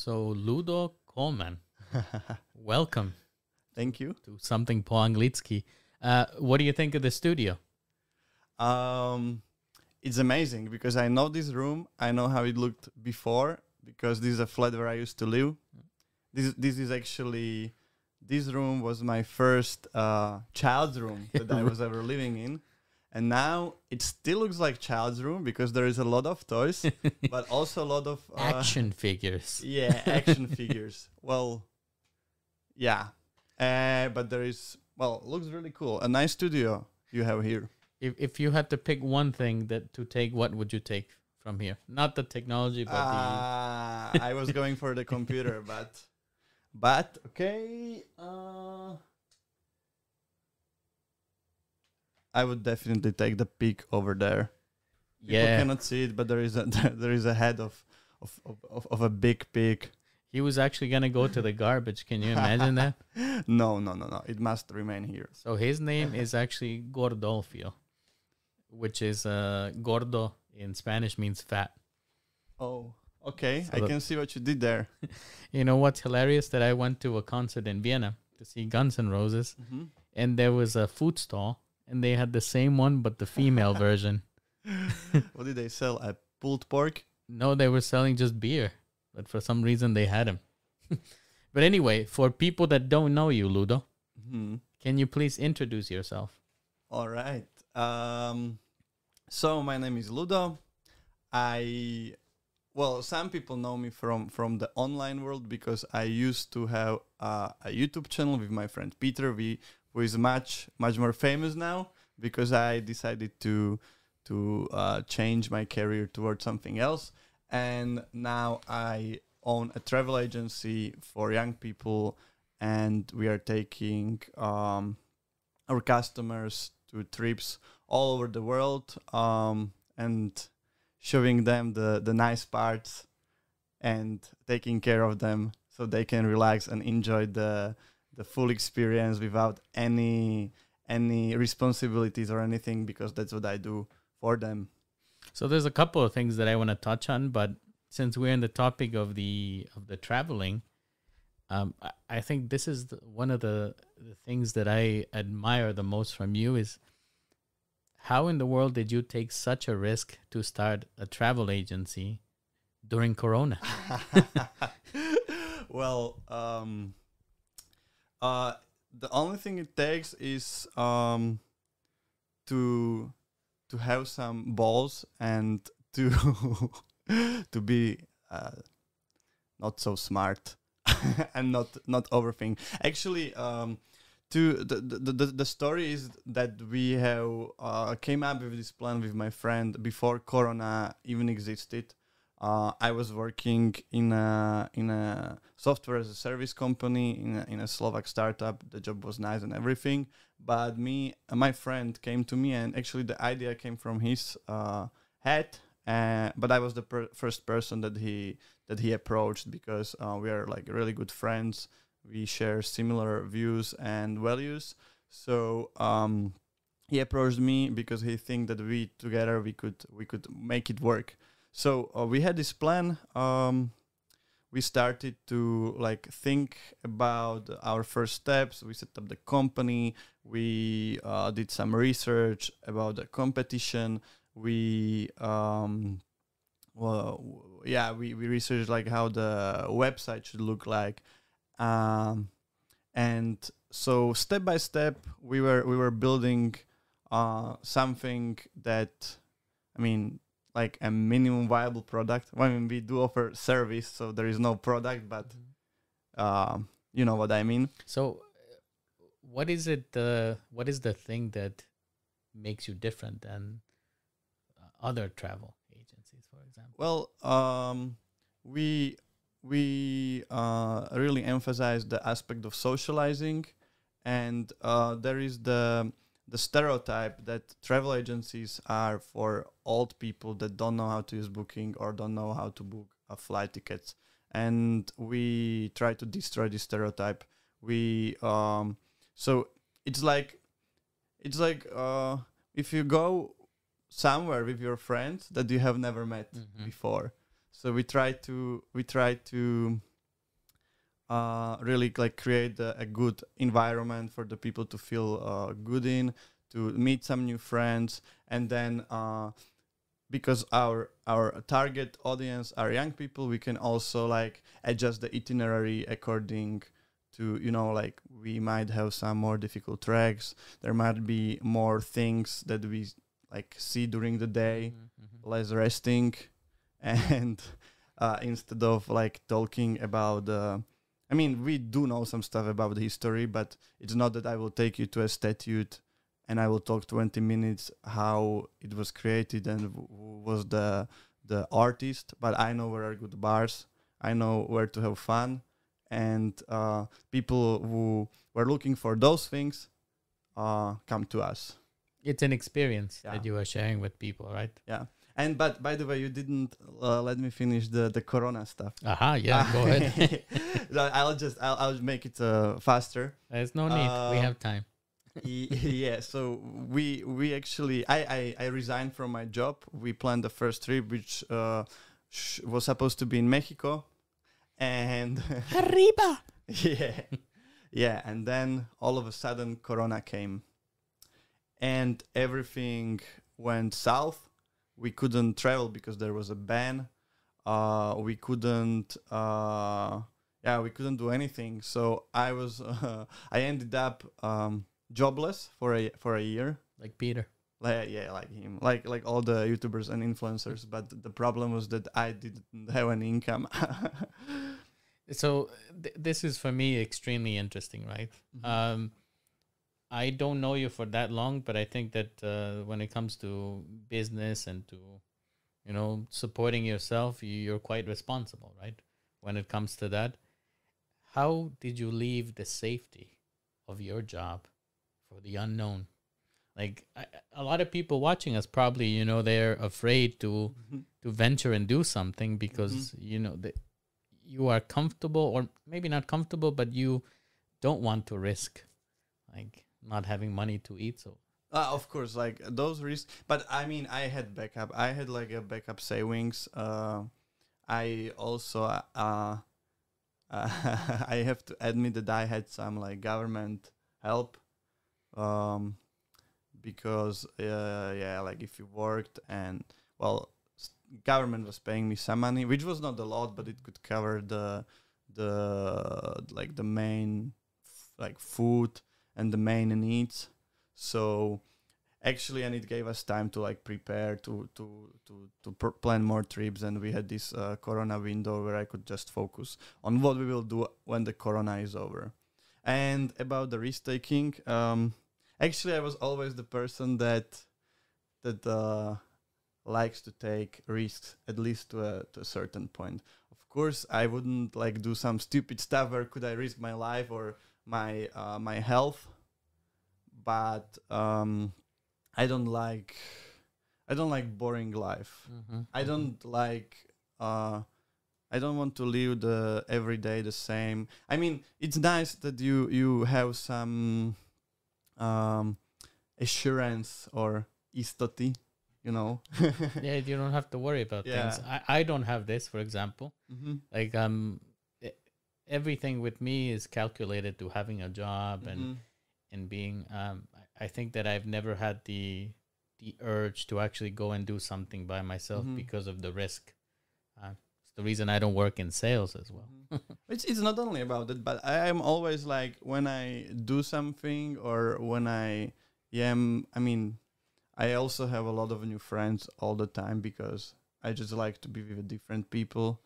So Ludo Kolman, welcome Thank you. to something po anglicky. Uh, what do you think of the studio? Um, it's amazing because I know this room. I know how it looked before because this is a flat where I used to live. This this is actually this room was my first uh, child's room that I was ever living in, and now it still looks like child's room because there is a lot of toys, but also a lot of uh, Action figures. Yeah, action figures. Well, yeah, uh, but there is well, looks really cool. A nice studio you have here. If if you had to pick one thing that to take, what would you take from here? Not the technology, but Uh, I was going for the computer, but but okay. Uh, I would definitely take the peak over there. the People yeah. cannot see it, but there is a there is a head of of, of, of, a big pig. He was actually gonna go to the garbage. Can you imagine that? No, no, no, no. It must remain here. So his name is actually Gordolfio, which is uh, gordo in Spanish means fat. Oh, okay. So I can see what you did there. You know what's hilarious? That I went to a concert in Vienna to see Guns N' Roses, Mm-hmm. and there was a food stall, and they had the same one but the female version. what did they sell? A pulled pork? No, they were selling just beer, but for some reason they had him. but anyway, for people that don't know you, Ludo, hmm can you please introduce yourself? All right. Um, so my name is Ludo. I well, some people know me from from the online world because I used to have uh, a YouTube channel with my friend Peter, we, who is much much more famous now because I decided to to uh, change my career towards something else, and now I own a travel agency for young people, and we are taking um, our customers to trips all over the world um, and showing them the, the nice parts and taking care of them so they can relax and enjoy the the full experience without any any responsibilities or anything because that's what I do for them. So there's a couple of things that I want to touch on, but since we're in the topic of the of the traveling, um, I, I think this is the, one of the the things that I admire the most from you is how in the world did you take such a risk to start a travel agency during Corona? well, um, uh, the only thing it takes is um, to to have some balls and to to be uh, not so smart and not not overthink. Actually, um, to the, the the the story is that we have uh, came up with this plan with my friend before Corona even existed. Uh, I was working in a in a software as a service company in a, in a Slovak startup. The job was nice and everything, but me uh, my friend came to me and actually the idea came from his uh, head. Uh, but I was the per- first person that he that he approached because uh, we are like really good friends. We share similar views and values. So um, he approached me because he think that we together we could we could make it work. So uh, we had this plan. Um, we started to like think about our first steps. We set up the company. We uh, did some research about the competition. We um, well, yeah, we, we researched like how the website should look like, um, and so step by step we were we were building uh, something that, I mean, like a minimum viable product. I mean, we do offer service, so there is no product, but um, you know what I mean. So, uh, what is it? Uh, what is the thing that makes you different than uh, other travel agencies, for example? Well, um, we we uh, really emphasize the aspect of socializing, and uh, there is the the stereotype that travel agencies are for old people that don't know how to use booking or don't know how to book a flight tickets, and we try to destroy this stereotype. We um, so it's like it's like uh, if you go somewhere with your friends that you have never met Mhm. before. So we try to we try to uh, really like create a, a good environment for the people to feel uh, good in, to meet some new friends, and then uh, because our our target audience are young people, we can also like adjust the itinerary according to you know like we might have some more difficult tracks. There might be more things that we like see during the day, Mhm, mhm. less resting, and uh, instead of like talking about the I mean, we do know some stuff about the history, but it's not that I will take you to a statute and I will talk 20 minutes how it was created and who who was the the artist. But I know where are good bars. I know where to have fun, and uh, people who were looking for those things uh, come to us. It's an experience Yeah. that you are sharing with people, right? Yeah. And but by the way, you didn't uh, let me finish the the Corona stuff. Aha, yeah, go ahead. I'll just I'll, I'll make it uh, faster. There's no need. we Uh, have time. Yeah so we we actually I, I i resigned from my job we planned the first trip which uh sh- was supposed to be in mexico and Arriba. yeah yeah and then all of a sudden corona came and everything went south we couldn't travel because there was a ban uh we couldn't uh yeah we couldn't do anything so i was uh, i ended up um jobless for a for a year Like Peter. like yeah like him like like all the youtubers and influencers but the problem was that i didn't have an income So th- this is for me extremely interesting, right? Mm-hmm. Um, I don't know you for that long, but I think that uh, when it comes to business and to, you know, supporting yourself, you- you're quite responsible, right? When it comes to that, how did you leave the safety of your job for the unknown? Like I, a lot of people watching us probably, you know, they're afraid to Mhm. to venture and do something because you know that you are comfortable or maybe not comfortable but you don't want to risk like not having money to eat so Uh, of course, like those risks. But I mean, I had backup. I had like a backup savings. Uh, I also, uh, uh, I have to admit that I had some like government help, um, because uh, yeah, like if you worked and well, government was paying me some money, which was not a lot, but it could cover the the like the main like food and the main needs. So actually and it gave us time to like prepare to to to to pr- plan more trips and we had this uh, corona window where i could just focus on what we will do when the corona is over. And about the risk taking um actually i was always the person that that uh likes to take risks at least to a, to a certain point. Of course i wouldn't like do some stupid stuff where could i risk my life or my uh, my health but um i don't like i don't like boring life. I don't like uh i don't want to live the every day the same. I mean it's nice that you you have some um assurance or istoty you know? Yeah you don't have to worry about things. Yeah. I, I don't have this for example. Mhm. like um everything with me is calculated to having a job and Mhm. and being um I- think that I've never had the the urge to actually go and do something by myself Mhm. because of the risk. Uh, it's the reason I don't work in sales as well. it's it's not only about it, but I am always like when I do something or when I am. I mean, I also have a lot of new friends all the time because I just like to be with different people.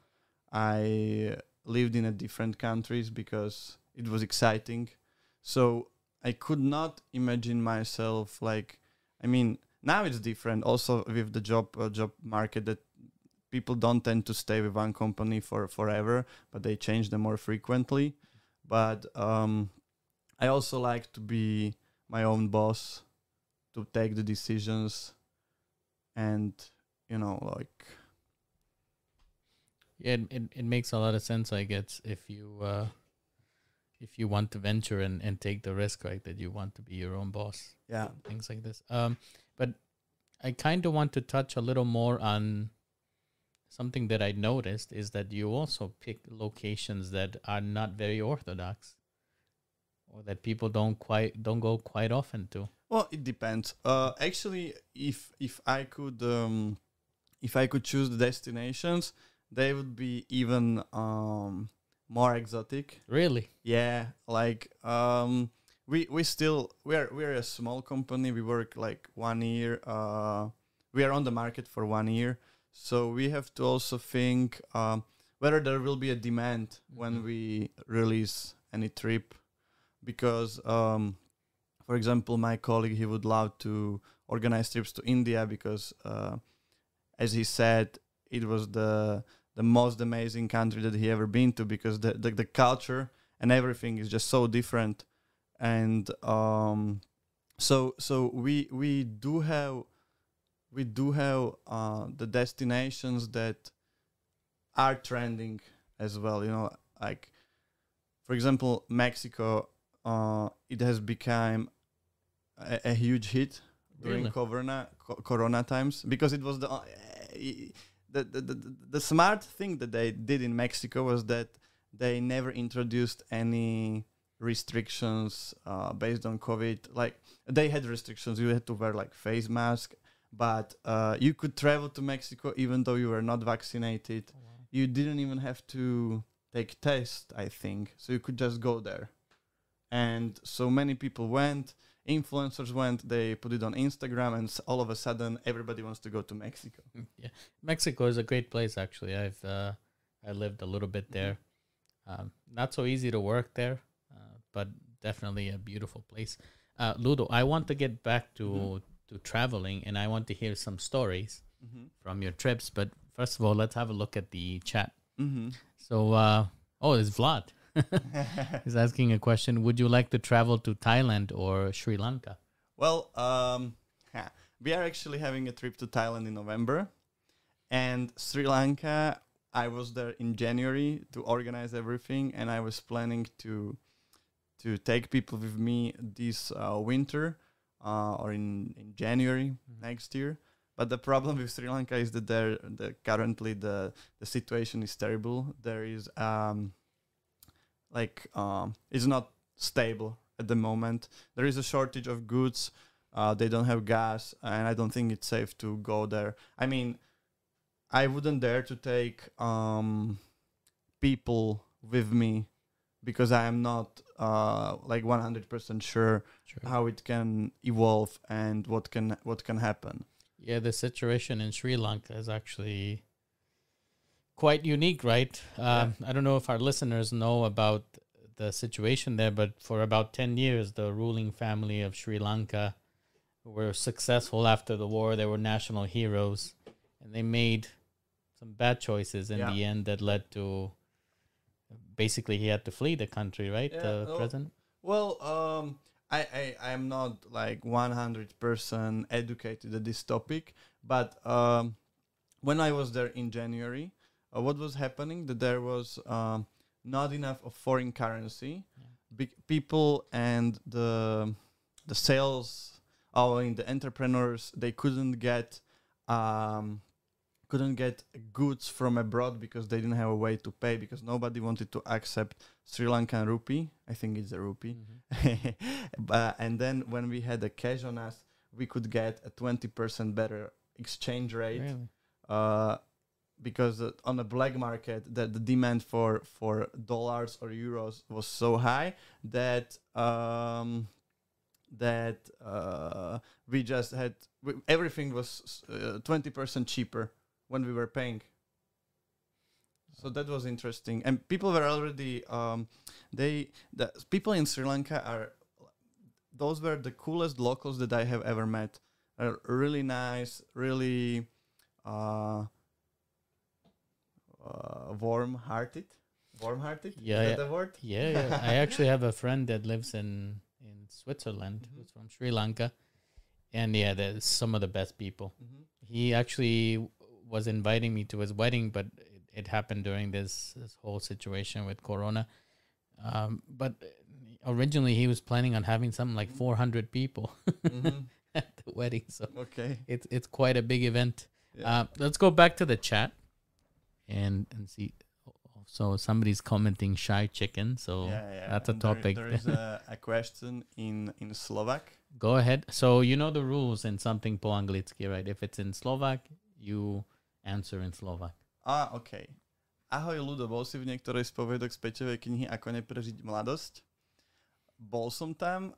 I lived in a different countries because it was exciting. So I could not imagine myself like. I mean, now it's different. Also with the job uh, job market that people don't tend to stay with one company for forever but they change them more frequently. But um, I also like to be my own boss, to take the decisions, and you know, like Yeah, it, it, it makes a lot of sense, I guess, if you uh, if you want to venture and, and take the risk, right? That you want to be your own boss. yeah, things like this. Um, but I kind of want to touch a little more on something that I noticed is that you also pick locations that are not very orthodox, or that people don't quite don't go quite often to. Well, it depends. Uh, actually, if if I could um, if I could choose the destinations, they would be even um, more exotic. Really? Yeah, like um, we we still we're we're a small company. We work like one year. Uh, we are on the market for one year, so we have to also think um, whether there will be a demand when Mhm. we release any trip, because um, for example, my colleague he would love to organize trips to India because, uh, as he said, it was the the most amazing country that he ever been to because the the, the culture and everything is just so different, and um, so so we we do have we do have uh, the destinations that are trending as well. You know, like for example, Mexico. Uh, it has become a, a huge hit during Really? corona co- corona times because it was the, uh, the, the the the smart thing that they did in Mexico was that they never introduced any restrictions uh, based on COVID. Like they had restrictions, you had to wear like face mask, but uh, you could travel to Mexico even though you were not vaccinated. You didn't even have to take test, I think, so you could just go there. And so many people went influencers went they put it on instagram and all of a sudden everybody wants to go to mexico Yeah, Mexico is a great place. Actually, I've uh, I lived a little bit there. Um, not so easy to work there, uh, but definitely a beautiful place. Uh, Ludo, I want to get back to Mhm. to traveling, and I want to hear some stories mm-hmm. from your trips. But first of all, let's have a look at the chat. Mm-hmm. So, uh, oh, it's Vlad. He's asking a question. Would you like to travel to Thailand or Sri Lanka? well um we are actually having a trip to thailand in november and sri lanka i was there in january to organize everything and i was planning to to take people with me this uh, winter uh, or in, in january Mhm. next year. But the problem with Sri Lanka is that there, the currently the the situation is terrible. There is um, like um, it's not stable at the moment. There is a shortage of goods. Uh, they don't have gas, and I don't think it's safe to go there. I mean, I wouldn't dare to take um, people with me because I am not uh, like 100% sure Sure. how it can evolve and what can what can happen. Yeah, the situation in Sri Lanka is actually quite unique, right? Um, I don't know if our listeners know about the situation there, but for about 10 years, the ruling family of Sri Lanka were successful after the war. They were national heroes, and they made some bad choices in Yeah. the end that led to basically he had to flee the country, right? Yeah, the no. president? Well, um, I I am not like 100% educated at this topic, but um, when I was there in January, uh, what was happening that there was um, not enough of foreign currency. Yeah. Big people and the the sales, or in the entrepreneurs, they couldn't get um, couldn't get goods from abroad because they didn't have a way to pay because nobody wanted to accept Sri Lankan rupee. I think it's a rupee. Mhm. but and then when we had the cash on us, we could get a twenty percent better exchange rate. Really? Uh, because on the black market, that the demand for for dollars or euros was so high that um, that uh, we just had everything was uh, twenty percent cheaper when we were paying. So that was interesting, and people were already um, they the people in Sri Lanka are those were the coolest locals that I have ever met. Are really nice, really uh, uh, warm-hearted. Warm-hearted. Yeah, Is yeah. that the word? Yeah, yeah. I actually have a friend that lives in in Switzerland. Mhm. Who's from Sri Lanka, and yeah, there's some of the best people. Mhm. He actually was inviting me to his wedding, but it, it happened during this this whole situation with Corona. Um, but originally, he was planning on having something like 400 people Mhm. at the wedding, so Okay. it's it's quite a big event. Yeah. Uh, let's go back to the chat. And and see. So somebody's commenting shy chicken. So yeah, yeah. that's a and there- topic. There, is a, a question in in Slovak. Go ahead. So you know the rules in something po anglicky, right? If it's in Slovak, you answer in Slovak. ah OK. Ahoj, Ludo, bol si v niektorej z poviedok z Peťovej knihy Ako neprežiť mladosť? Bol som tam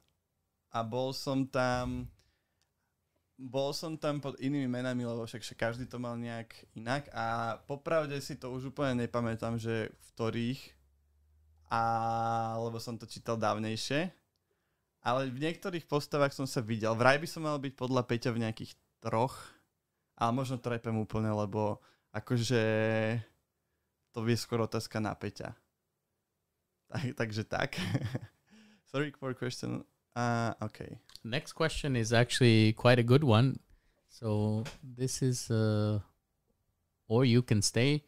a bol som tam bol som tam pod inými menami, lebo však, každý to mal nejak inak a popravde si to už úplne nepamätám, že v ktorých a lebo som to čítal dávnejšie ale v niektorých postavách som sa videl. Vraj by som mal byť podľa Peťa v nejakých troch, ale možno trepem úplne, lebo akože to vie skoro otázka na Peťa. Tak, takže tak. Sorry for question. Uh, okay. Next question is actually quite a good one. So this is uh or you can stay.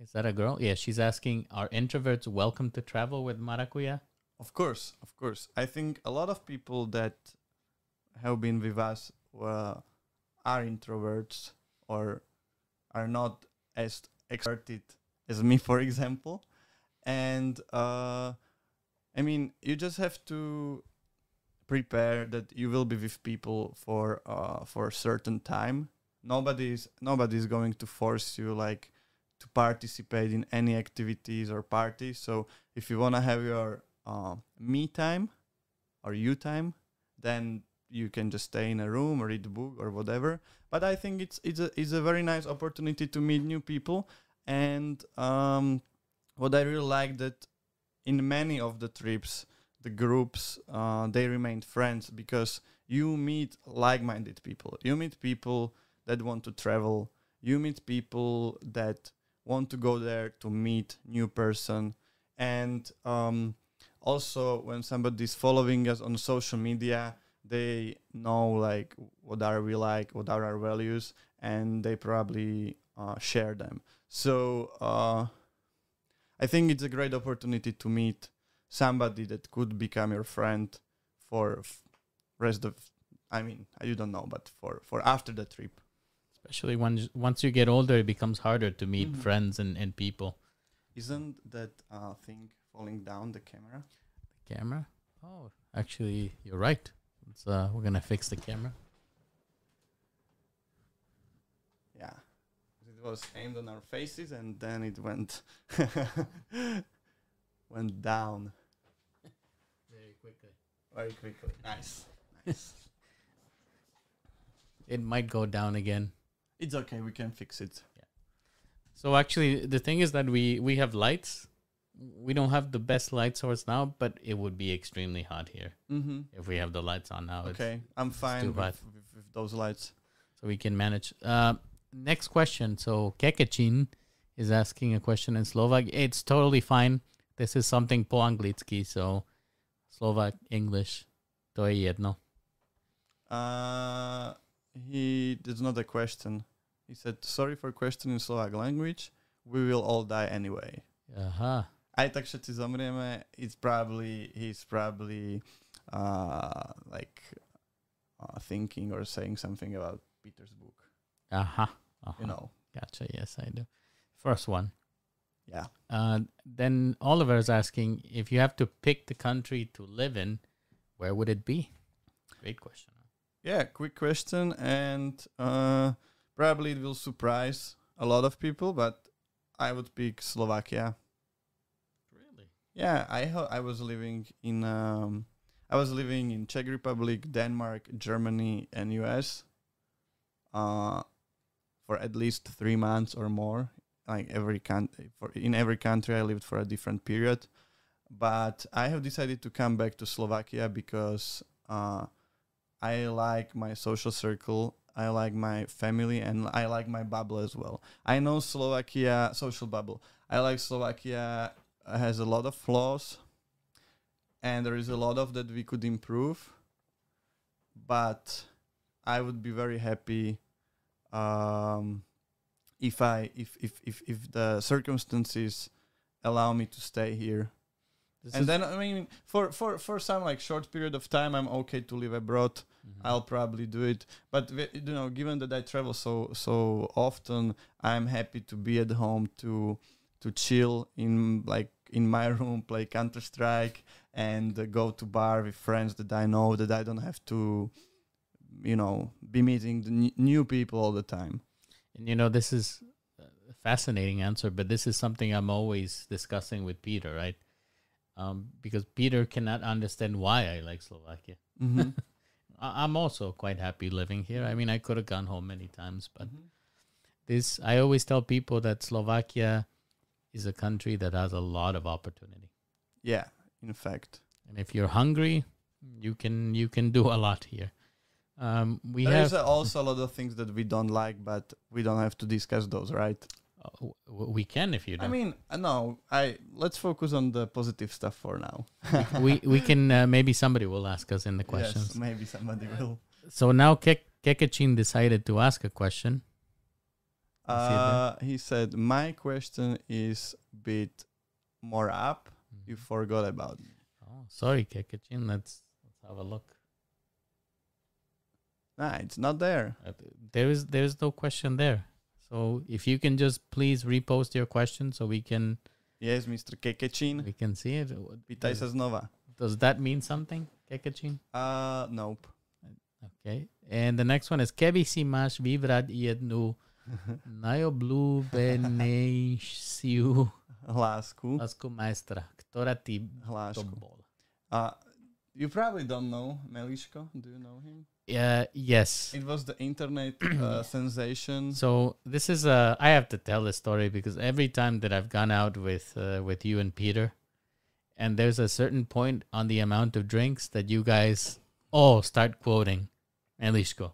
Is that a girl? Yeah, she's asking are introverts welcome to travel with Maracuya? Of course, of course. I think a lot of people that have been with us uh, are introverts or are not as extroverted as me, for example. And uh, I mean, you just have to prepare that you will be with people for uh, for a certain time. Nobody's nobody's going to force you like to participate in any activities or parties. So if you wanna have your uh, me time or you time, then you can just stay in a room or read a book or whatever. But I think it's it's a it's a very nice opportunity to meet new people. And um, what I really like that in many of the trips, the groups uh, they remained friends because you meet like-minded people. You meet people that want to travel. You meet people that want to go there to meet new person and um, also when somebody's following us on social media they know like what are we like what are our values and they probably uh, share them so uh, i think it's a great opportunity to meet somebody that could become your friend for f- rest of i mean you don't know but for for after the trip Especially when once you get older it becomes harder to meet Mhm. friends and, and people. isn't that uh, thing falling down the camera The Camera? Oh, actually you're right. It's, uh, we're gonna fix the camera. Yeah. It was aimed on our faces and then it went went down Very quickly. Very quickly. Nice. Nice. It might go down again. it's okay, we can fix it. Yeah. So actually, the thing is that we we have lights. We don't have the best light source now, but it would be extremely hot here Mm-hmm. if we have the lights on now. It's- Okay, I'm fine too with, with, with those lights. so we can manage. Uh, next question. So Kekechin is asking a question in Slovak. It's totally fine. This is something po anglicky, so Slovak English. To je jedno. Uh, he there's not a question. He said, "Sorry for question in Slovak language. We will all die anyway." Aha. Aj tak všetci zomrieme. It's probably he's probably uh like uh, thinking or saying something about Peter's book. Aha. Aha. You know. Gotcha. Yes, I do. First one. Yeah. Uh, then Oliver is asking if you have to pick the country to live in, where would it be? Great question. Yeah, quick question, and uh, probably it will surprise a lot of people, but I would pick Slovakia. Really? Yeah, I ho- I was living in um, I was living in Czech Republic, Denmark, Germany, and US. Uh, for at least three months or more. Like every country, in every country, I lived for a different period. But I have decided to come back to Slovakia because uh, I like my social circle. I like my family and I like my bubble as well. I know Slovakia social bubble. I like Slovakia has a lot of flaws and there is a lot of that we could improve but i would be very happy um, if i if, if if if the circumstances allow me to stay here This and then I mean, for for for some like short period of time, I'm okay to live abroad. Mhm. I'll probably do it. But you know, given that I travel so so often, I'm happy to be at home to to chill in like in my room, play Counter Strike, and uh, go to bar with friends that I know that I don't have to, you know, be meeting the n- new people all the time. And you know, this is a fascinating answer, but this is something I'm always discussing with Peter, right? Um, because Peter cannot understand why I like Slovakia. Mm-hmm. I'm also quite happy living here. I mean, I could have gone home many times, but Mm-hmm. this, I always tell people that Slovakia is a country that has a lot of opportunity. Yeah, in fact. And if you're hungry, you can you can do a lot here. Um, we There is have also a lot of things that we don't like, but we don't have to discuss those, right? uh, we can if you don't. I mean, uh, no, I let's focus on the positive stuff for now. we we can uh, maybe somebody will ask us in the questions. Yes, maybe somebody will. So now Kek- Kekachin decided to ask a question. I see that. Uh, he said, "My question is a bit more up. You forgot about me." Oh, sorry, Kekachin. Let's let's have a look. Nah, it's not there. There is there is no question there. So if you can just please repost your question so we can Yes, Mr. Kekechin. we can see it. Pýtaj sa znova. Does that mean something, Kekachin? Uh, nope. Okay. And the next one is Keby si máš vybrať jednu najobľúbenejšiu Hlásku. lásku majstra, ktorá ty to Hlášku. bola? Uh, you probably don't know Meliško. Do you know him? Yeah, yes. It was the internet uh, sensation. So this is uh I have to tell this story because every time that I've gone out with uh, with you and Peter, and there's a certain point on the amount of drinks that you guys all start quoting Meliško.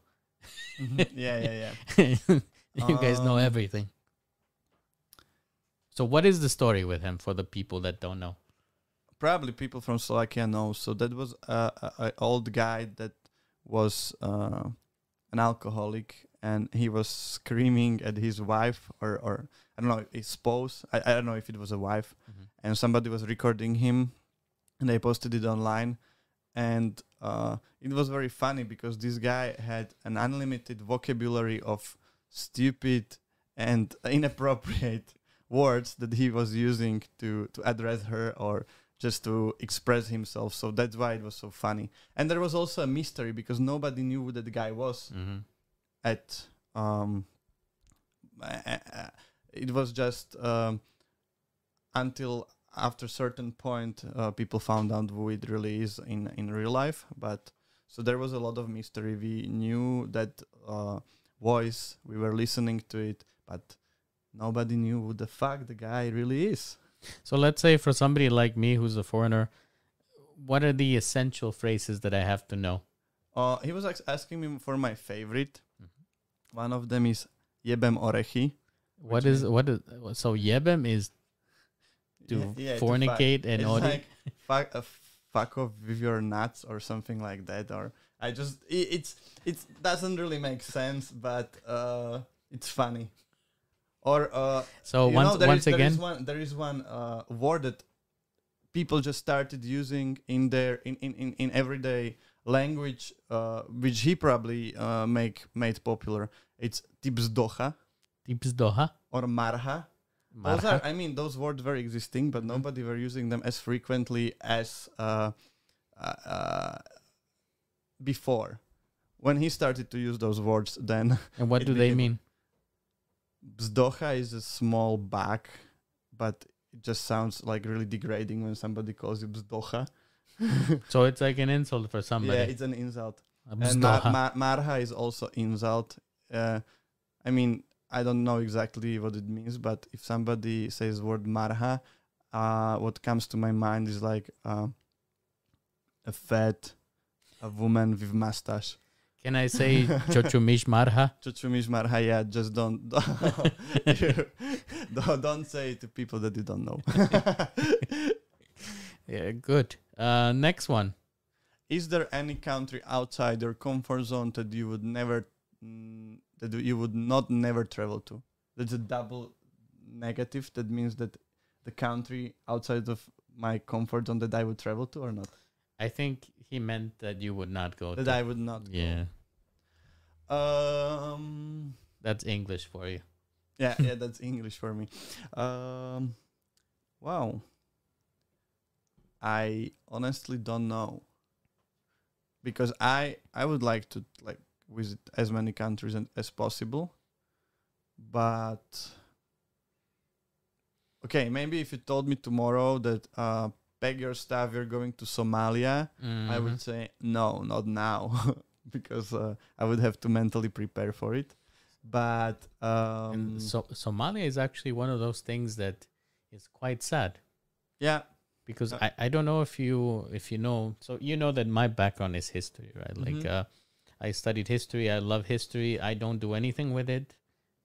Mhm. yeah, yeah, yeah. you guys know Um, everything. So what is the story with him for the people that don't know? probably people from Slovakia know. So that was a, a, a old guy that was uh, an alcoholic, and he was screaming at his wife or or I don't know his spouse. I, I don't know if it was a wife, and somebody was recording him, and they posted it online, and uh, it was very funny because this guy had an unlimited vocabulary of stupid and inappropriate words that he was using to to address her or just to express himself. So that's why it was so funny. And there was also a mystery because nobody knew who that guy was Mm-hmm. at um it was just um until after certain point uh, people found out who it really is in in real life but so there was a lot of mystery we knew that uh, voice we were listening to it but nobody knew who the fuck the guy really is So let's say for somebody like me who's a foreigner, what are the essential phrases that I have to know? uh, he was asking me for my favorite Mhm. one of them is jebem orechy What is what is so yebem is to Yeah, yeah, to fornicate and it's audi- like fuck, uh, fuck off with your nuts or something like that or i just i it's it doesn't really make sense but uh it's funny or uh so once know, there once is- again is one there is one uh word that people just started using in their in in, in, in everyday language uh which he probably uh make made popular. It's bzdocha tips doha or marha. Those are, I mean, those words were existing, but nobody were using them as frequently as uh, uh, before. When he started to use those words, then and what do they mean? Bzdocha is a small bag, but it just sounds like really degrading when somebody calls you bzdocha. So it's like an insult for somebody. yeah, it's an insult. And mar- bzdoha. mar- marha is also insult. Uh, I mean, I don't know exactly what it means, but if somebody says word marha, uh, what comes to my mind is like uh, a fat, a woman with mustache. Can I say chochumish marha? Chuchumish marha, yeah, just don't don't, don't say it to people that you don't know. Yeah, good. Uh, next one. is there any country outside your comfort zone that you would never mm, that you would not never travel to that's a double negative that means that the country outside of my comfort zone that I would travel to or not? I think he meant that you would not go. That to, I would not. go. Um. that's English for you. Yeah, yeah, that's English for me. Um. Wow. I honestly don't know. Because I I would like to like visit as many countries as possible, but okay, maybe if you told me tomorrow that uh, pack your stuff, you're going to Somalia, I would Mhm. say no, not now, because uh, I would have to mentally prepare for it. But um, so Somalia is actually one of those things that is quite sad yeah, because Uh, I, I don't know if you if you know so you know that my background is history right like Mhm. uh, I studied history I love history I don't do anything with it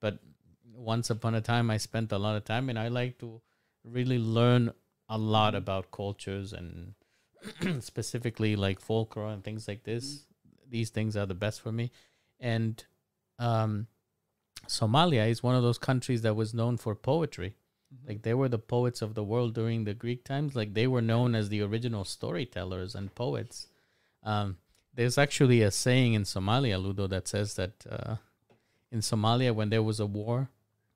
but once upon a time I spent a lot of time and I like to really learn a lot Mhm. about cultures and specifically like folklore and things like this these things are the best for me and um Somalia is one of those countries that was known for poetry like they were the poets of the world during the Greek times. Like they were known as the original storytellers and poets. Um, there's actually a saying in Somalia, Ludo, that says that uh, in Somalia, when there was a war,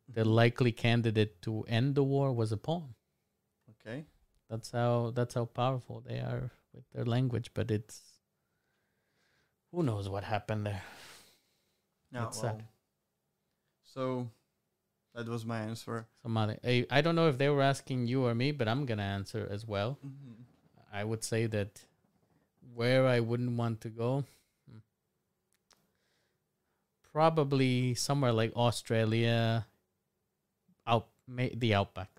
the Mhm. likely candidate to end the war was a poem. okay. That's how that's how powerful they are with their language. But it's who knows what happened there. Yeah, That's sad. So that was my answer. Somalia. I, I don't know if they were asking you or me, but I'm gonna answer as well. I would say that where I wouldn't want to go, hmm, probably somewhere like Australia, out the outback.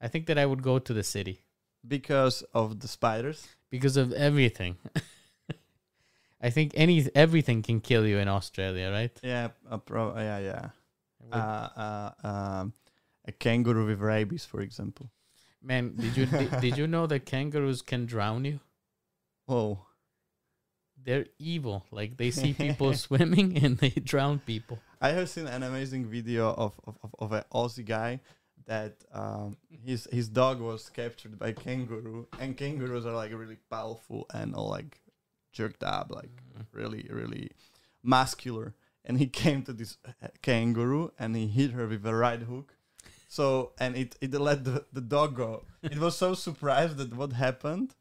I think that I would go to the city Because of the spiders. because of everything. I think any everything can kill you in Australia, right? Yeah, uh, pro- yeah, yeah. Uh, uh, um, a kangaroo with rabies, for example. Man, did you did, did you know that kangaroos can drown you? Whoa. They're evil. Like they see people swimming and they drown people. I have seen an amazing video of of, of, of an Aussie guy that um, his his dog was captured by kangaroo, and kangaroos are like really powerful and all like jerked up, like really really muscular. And he came to this uh, kangaroo and he hit her with a right hook. So and it it let the, the dog go. It was so surprised at what happened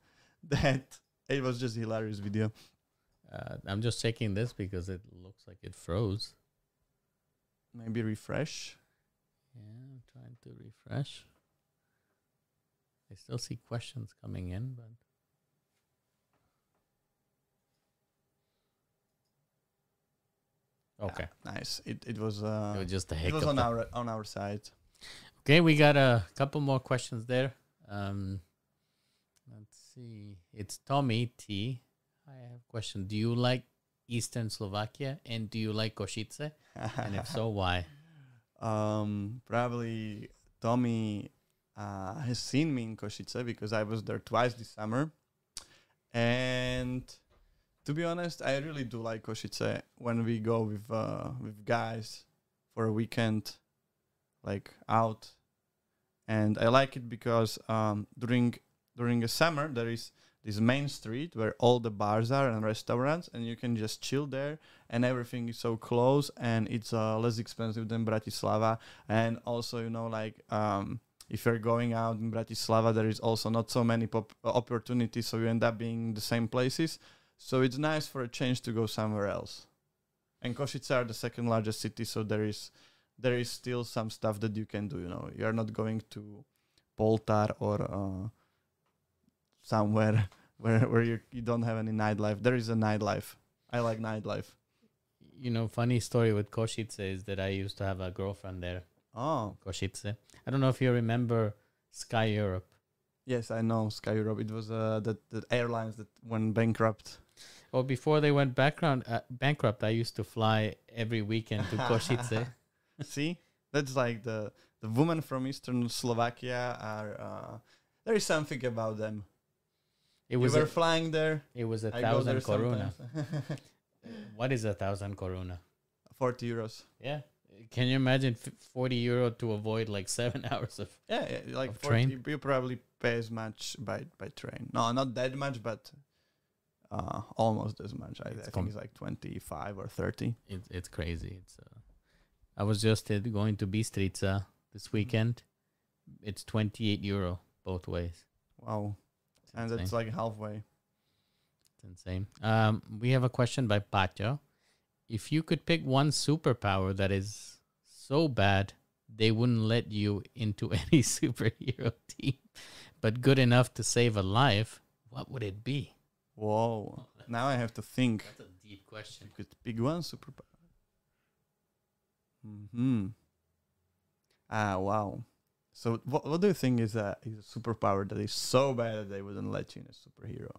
that it was just a hilarious video. Uh, I'm just checking this because it looks like it froze. Maybe refresh. Yeah, I'm trying to refresh. I still see questions coming in, but okay, Nice. It it was uh it was just a it was on our on our side. Okay, we got a couple more questions there. Um, let's see. It's Tommy T. I have a question. Do you like Eastern Slovakia and do you like Košice? And if so, why? um, probably Tommy uh, has seen me in Košice because I was there twice this summer, and to be honest, I really do like Košice when we go with uh, with guys for a weekend, like out, and I like it because um, during during the summer there is this main street where all the bars are and restaurants, and you can just chill there, and everything is so close, and it's uh, less expensive than Bratislava, and also you know like um, if you're going out in Bratislava, there is also not so many pop- opportunities, so you end up being in the same places. So it's nice for a change to go somewhere else. And Košice are the second largest city, so there is there is still some stuff that you can do. You know, you're not going to Poltar or uh, somewhere where where you you don't have any nightlife. There is a nightlife. I like nightlife. You know, funny story with Košice is that I used to have a girlfriend there, Oh Košice. I don't know if you remember Sky Europe. yes, I know Sky Europe. It was uh, the the airlines that went bankrupt. Well, before they went bankrupt, uh, bankrupt, I used to fly every weekend to Košice. See, that's like the the women from Eastern Slovakia are. Uh, there is something about them. It you were a, flying there. it was a I thousand koruna. What is a thousand koruna? Forty euros. Yeah. Can you imagine 40 euro to avoid like seven hours of. Yeah, yeah like Of 40, train? You probably pay as much by by train. No, not that much, but uh, almost as much. I, I think com- it's like twenty five or thirty. It's it's crazy. It's. Uh, I was just going to Bistrica this weekend. It's twenty eight euro both ways. Wow, It's and that's like halfway. It's insane. Um, we have a question by Patio. If you could pick one superpower that is so bad they wouldn't let you into any superhero team, but good enough to save a life, what would it be? Whoa! Now I have to think. That's a deep question. You could pick one superpower. Hmm. Ah, wow. So, what what do you think is a is a superpower that is so bad that they wouldn't let you in a superhero?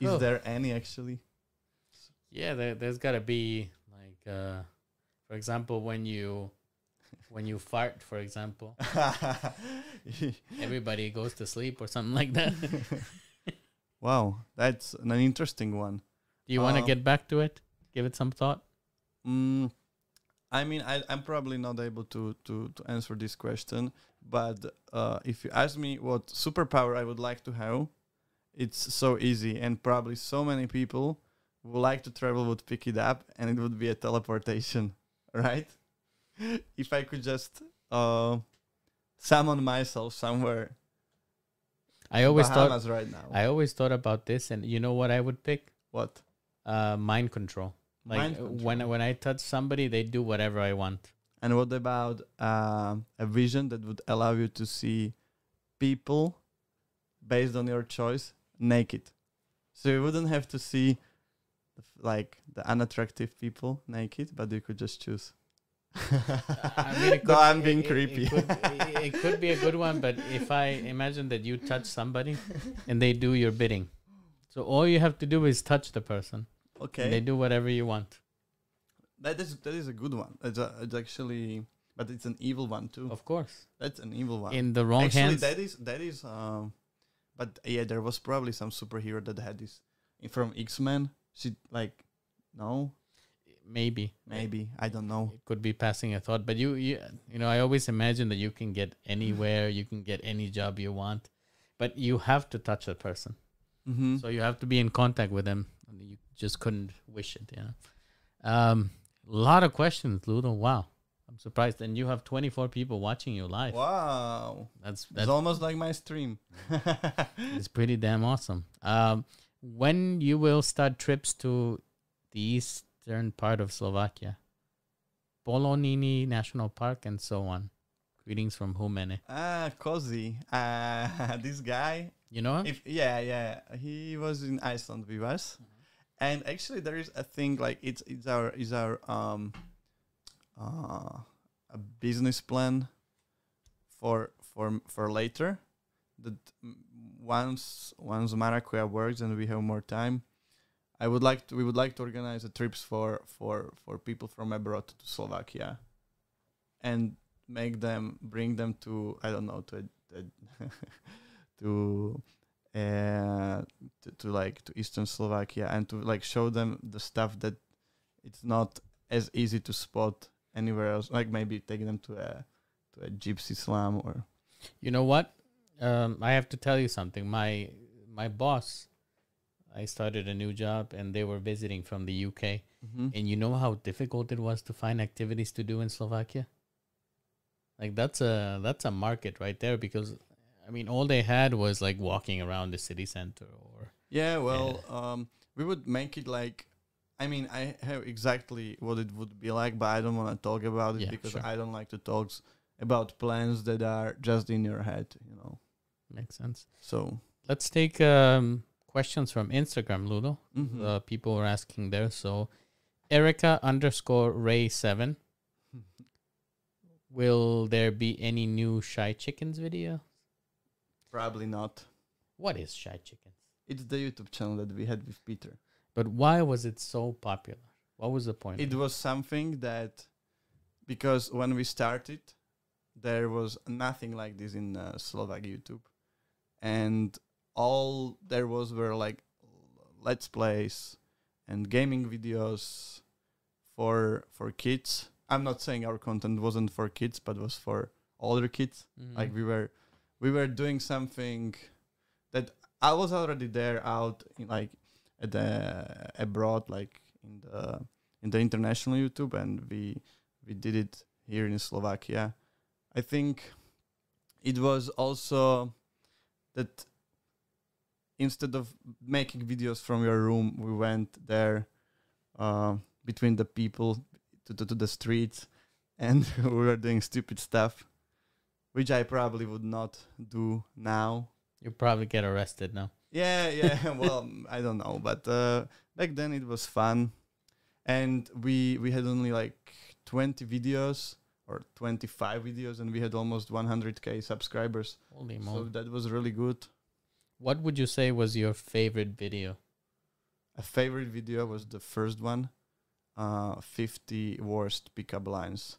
Is Oh. there any actually? Yeah, there, there's got to be like, uh, for example, when you when you fart, for example, everybody goes to sleep or something like that. Wow, that's an interesting one. Do you want to Um, get back to it? Give it some thought. Mm, I mean, I, I'm probably not able to, to, to answer this question, but uh, if you ask me what superpower I would like to have, it's so easy, and probably so many people who like to travel would pick it up, and it would be a teleportation, right? if I could just uh, summon myself somewhere, I always thought right now. I always thought about this, and you know what I would pick? what? Uh, mind control. Like Mind uh, when when I touch somebody, they do whatever I want. And what about um, a vision that would allow you to see people based on your choice naked? So you wouldn't have to see like the unattractive people naked, but you could just choose. I mean, it no, could- I'm being it- it- creepy. It could, it- it could be a good one, but if I imagine that you touch somebody and they do your bidding, so all you have to do is touch the person. Okay. And they do whatever you want. that is that is a good one. It's, a, it's actually, but it's an evil one too. Of course, That's an evil one. in the wrong Actually, hands. that is that is um, but yeah, there was probably some superhero that had this from X Men. She like, no, maybe, maybe I don't know. it could be passing a thought. But you, you, you know, I always imagine that you can get anywhere, you can get any job you want, but you have to touch a person. Mm-hmm. So you have to be in contact with them. You just couldn't wish it, you know. Um, a lot of questions, Ludo. Wow, I'm surprised. And you have 24 people watching you live. wow, That's it's that's almost like my stream. it's pretty damn awesome. Um, when you will start trips to the eastern part of Slovakia, Poloniny National Park, and so on. Greetings from Humenné. ah, Cozy. Uh, this guy. You know him? If yeah, yeah, he was in Iceland with us, and actually there is a thing like it's it's our is our um uh a business plan for for for later that once once Maracuya works and we have more time, I would like to we would like to organize a trips for for for people from abroad to Slovakia, and make them bring them to I don't know to a to uh to, to like to eastern Slovakia and to like show them the stuff that it's not as easy to spot anywhere else like maybe take them to a to a gypsy slum or You know what? Um, I have to tell you something. My my boss, I started a new job, and they were visiting from the UK. Mhm. And you know how difficult it was to find activities to do in Slovakia? Like that's a that's a market right there because I mean all they had was like walking around the city center or yeah well um we would make it like I mean I have exactly what it would be like but I don't want to talk about it Yeah, because sure. I don't like to talk about plans that are just in your head you know makes sense. so Let's take um, questions from Instagram, Ludo. mhm. Uh, people were asking there. So Erica underscore Ray seven. Will there be any new Shy Chickens video? probably not What is Shy Chickens? it's the YouTube channel that we had with Peter But why was it so popular? What was the point? It was something that because when we started, there was nothing like this in uh, Slovak YouTube, and all there was were like let's plays and gaming videos for for kids. I'm not saying our content wasn't for kids, but was for older kids. Mhm. Like we were we were doing something that I was already there out in like at the abroad, like in the in the international YouTube, and we we did it here in Slovakia. I think it was also that instead of making videos from your room, we went there uh, between the people to, to, to the streets, and we were doing stupid stuff, which I probably would not do now. You probably get arrested now. Yeah, yeah. well, I don't know, but uh, back then it was fun, and we we had only like twenty videos or twenty five videos, and we had almost one hundred k subscribers. Holy So moly! that was really good. What would you say was your favorite video? A favorite video was the first one, uh, 50 worst pickup lines.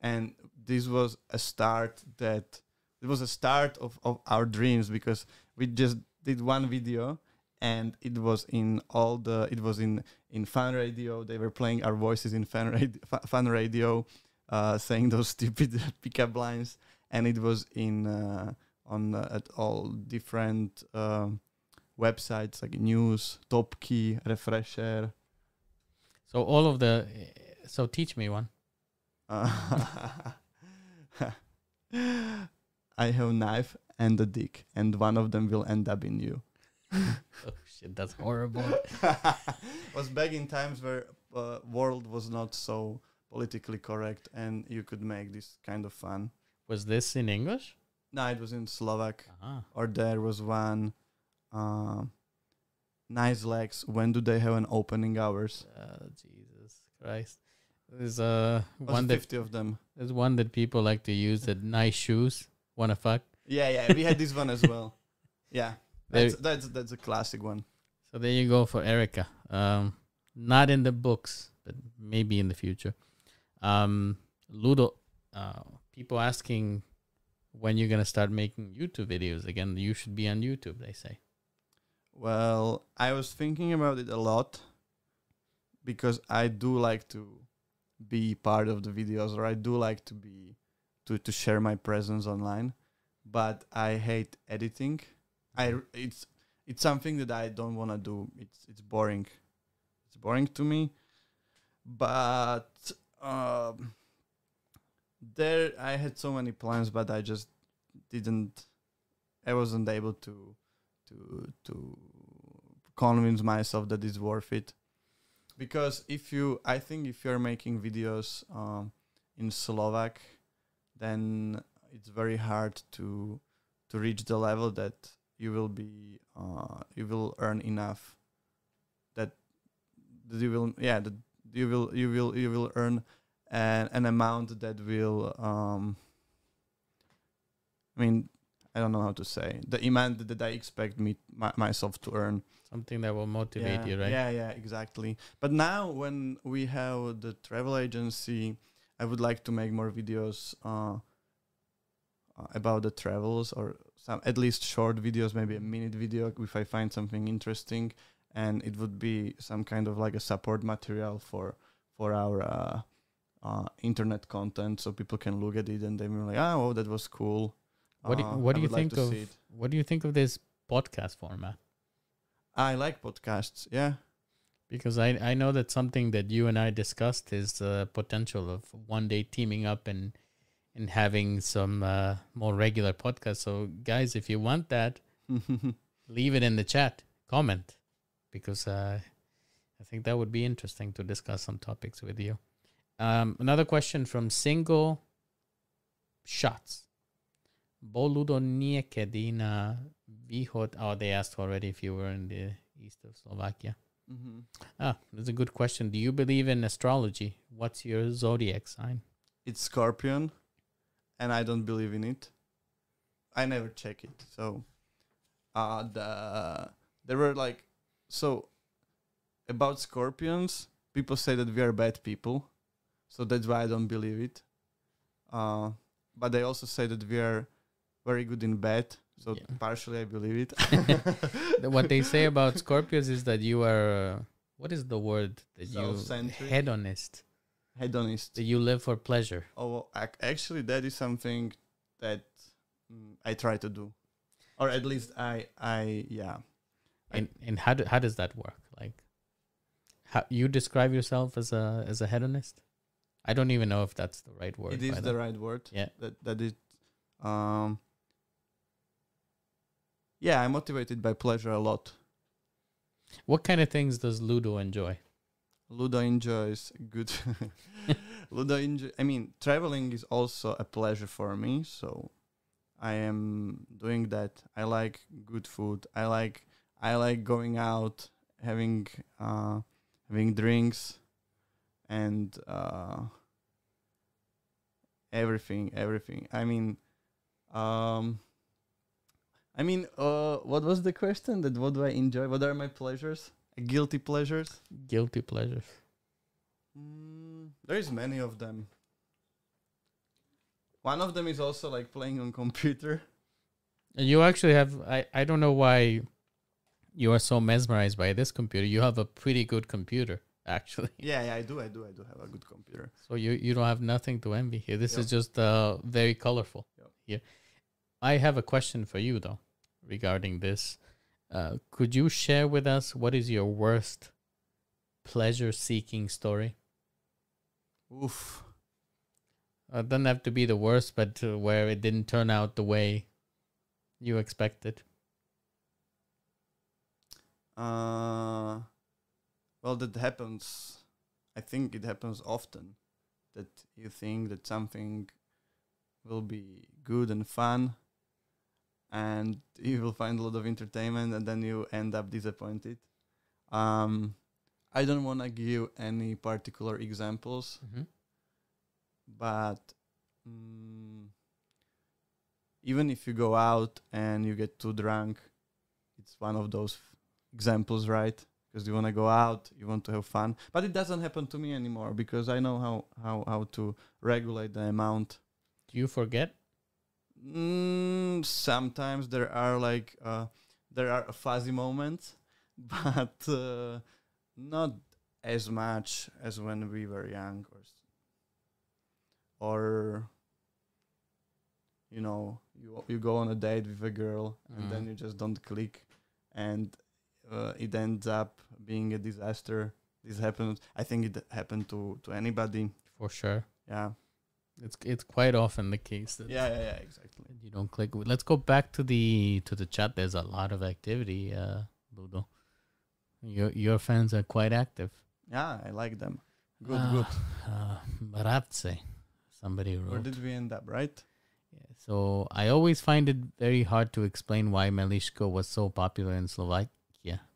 And this was a start that it was a start of, of our dreams because we just did one video and it was in all the it was in in fun radio they were playing our voices in fun radio, fun radio uh, saying those stupid pickup lines and it was in uh, on uh, at all different um, websites like news, Topky, Refresher. So all of the. So teach me one. Uh, I have knife and a dick, and one of them will end up in you. Oh shit, that's horrible. was back in times where uh, world was not so politically correct, and you could make this kind of fun. was this in English? No, it was in Slovak, Ah, or there was one. Uh, nice legs. When do they have an opening hours? uh, Jesus Christ. There's uh, one that fifty of them. there's one that people like to use that nice shoes. Wanna fuck? Yeah, yeah, we had this one as well. Yeah, that's that's that's a classic one. So there you go for Erica. Um, not in the books, but maybe in the future. Um, Ludo, uh, people asking when you're gonna start making YouTube videos again. You should be on YouTube. They say. Well, I was thinking about it a lot because I do like to be part of the videos, or I do like to be to to share my presence online. But I hate editing. I it's it's something that I don't want to do. It's it's boring. It's boring to me. But um, there I had so many plans, but I just didn't. I wasn't able to to to convince myself that it's worth it because if you i think if you're making videos um, in slovak then it's very hard to to reach the level that you will be uh, you will earn enough that, that you will yeah that you will you will you will earn an, an amount that will um i mean I don't know how to say the amount that I expect me my, myself to earn. Something that will motivate yeah, you, right? Yeah, yeah, exactly. But now when we have the travel agency, I would like to make more videos uh, about the travels or some at least short videos, maybe a minute video if I find something interesting, and it would be some kind of like a support material for for our uh, uh, internet content, so people can look at it and they're like, oh, that was cool. What do, Uh, what I do you would like think of what do you think of this podcast format? I like podcasts. Yeah. Because I I know that something that you and I discussed is the potential of one day teaming up and and having some uh, more regular podcasts. So guys, if you want that, leave it in the chat, comment, because uh, I think that would be interesting to discuss some topics with you. Um, another question from Single Shots. Boludo niekedy na východ. Oh, they asked already if you were in the east of Slovakia. hmm Ah, that's a good question. Do you believe in astrology? What's your zodiac sign? It's Scorpion, and I don't believe in it. I never check it. So, uh, the there were like so about scorpions. People say that we are bad people, so that's why I don't believe it. Uh, but they also say that we are very good in bed. So Yeah. partially I believe it. What they say about Scorpios is that you are, uh, what is the word that you hedonist? Hedonist. That you live for pleasure. Oh, ac- actually, that is something that mm, I try to do, or at least I I yeah. I- And and how do, how does that work? Like, how you describe yourself as a as a hedonist? I don't even know if that's the right word. it is the right word. Yeah. That that is. Um. Yeah, I'm motivated by pleasure a lot. What kind of things does Ludo enjoy? Ludo enjoys good. Ludo enjoy. I mean, traveling is also a pleasure for me. So, I am doing that. I like good food. I like I like going out, having uh, having drinks, and uh, everything, everything. I mean, um, I mean, uh, what was the question? That what do I enjoy? What are my pleasures? Guilty pleasures? Guilty pleasures. Mm, there's many of them. One of them is also like playing on computer. You actually have. I I don't know why you are so mesmerized by this computer. You have a pretty good computer, actually. Yeah, yeah, I do, I do, I do have a good computer. So you you don't have nothing to envy here. This is just uh very colorful Yep. here. I have a question for you though regarding this. Uh, could you share with us what is your worst pleasure seeking story? Oof. Uh, it doesn't have to be the worst, but uh, where it didn't turn out the way you expected. Uh, well, that happens. I think it happens often that you think that something will be good and fun, and you will find a lot of entertainment, and then you end up disappointed. Um, I don't want to give any particular examples, Mm-hmm. but mm, even if you go out and you get too drunk, it's one of those f- examples, right? Because you want to go out, you want to have fun, but it doesn't happen to me anymore because I know how how how to regulate the amount. Do you forget? Mm, sometimes there are like uh, there are fuzzy moments, but uh, not as much as when we were young, or or you know you you go on a date with a girl and then Mm. you just don't click, and uh, it ends up being a disaster. This happens. I think it happened to to anybody. For sure. Yeah. It's it's quite often the case that Yeah. Yeah. Yeah. Exactly. you don't click. Let's go back to the to the chat. There's a lot of activity, uh, Ludo. Your your fans are quite active. Yeah. I like them. Good. Ah, good. Uh, somebody wrote. Where did we end up? Right. Yeah, so I always find it very hard to explain why Meliško was so popular in Slovakia.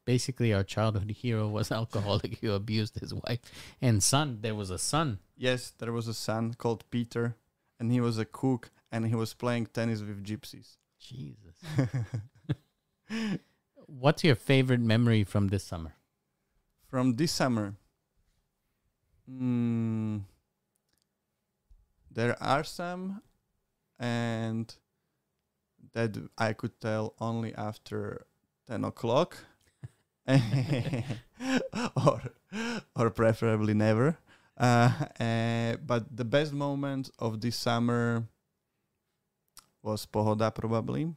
Basically, our childhood hero was alcoholic who abused his wife and son. There was a son. Yes, there was a son called Peter, and he was a cook, and he was playing tennis with gypsies. Jesus. What's your favorite memory from this summer? From this summer, mm, there are some, and that I could tell only after ten o'clock, or or preferably never. Uh, uh, but the best moment of this summer was Pohoda, probably.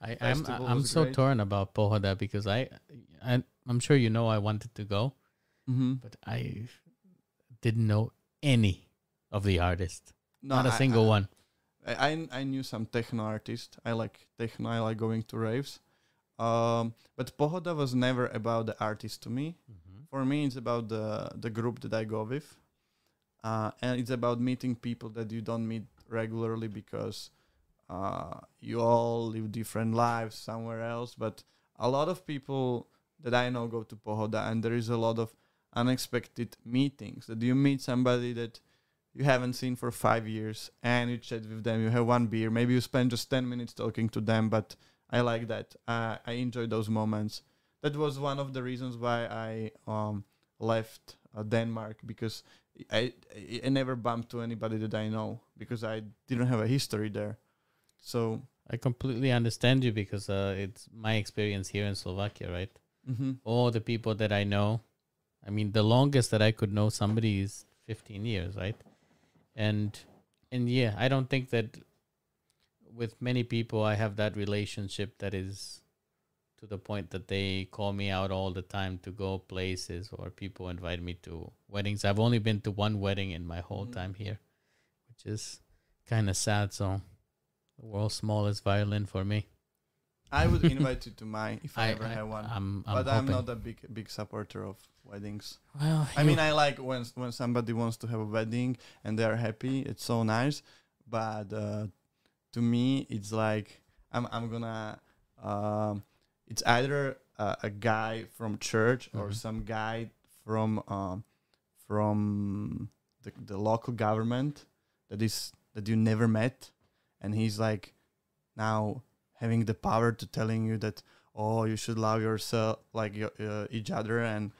I, I'm I'm so great. torn about Pohoda because I, I I'm sure you know I wanted to go, Mm-hmm. but I didn't know any of the artists. No, Not a I- single I, one. I, I I knew some techno artists. I like techno. I like going to raves. Um, but Pohoda was never about the artist to me. For me, it's about the the group that I go with, uh, and it's about meeting people that you don't meet regularly because uh, you all live different lives somewhere else. But a lot of people that I know go to Pohoda, and there is a lot of unexpected meetings. That you meet somebody that you haven't seen for five years, and you chat with them. You have one beer, maybe you spend just ten minutes talking to them. But I like that. Uh, I enjoy those moments that was one of the reasons why I um left uh, Denmark because I, I I never bumped to anybody that I know because I didn't have a history there. So I completely understand you because uh, it's my experience here in Slovakia, right? mhm. All the people that I know, I mean, the longest that I could know somebody is 15 years, right? And and yeah, I don't think that with many people, I have that relationship that is to the point that they call me out all the time to go places, or people invite me to weddings. I've only been to one wedding in my whole Mhm. time here, which is kind of sad. So the world's smallest violin for me. I would invite you to mine if I, I- ever I- have one. I'm, I'm but I'm not a big big supporter of weddings. Well, I mean, I like when when somebody wants to have a wedding and they are happy. It's so nice. But uh, to me, it's like I'm I'm gonna. Um, it's either a, a guy from church or Mhm. some guy from um, from the the local government that is that you never met, and he's like now having the power to telling you that oh you should love yourself like uh, each other and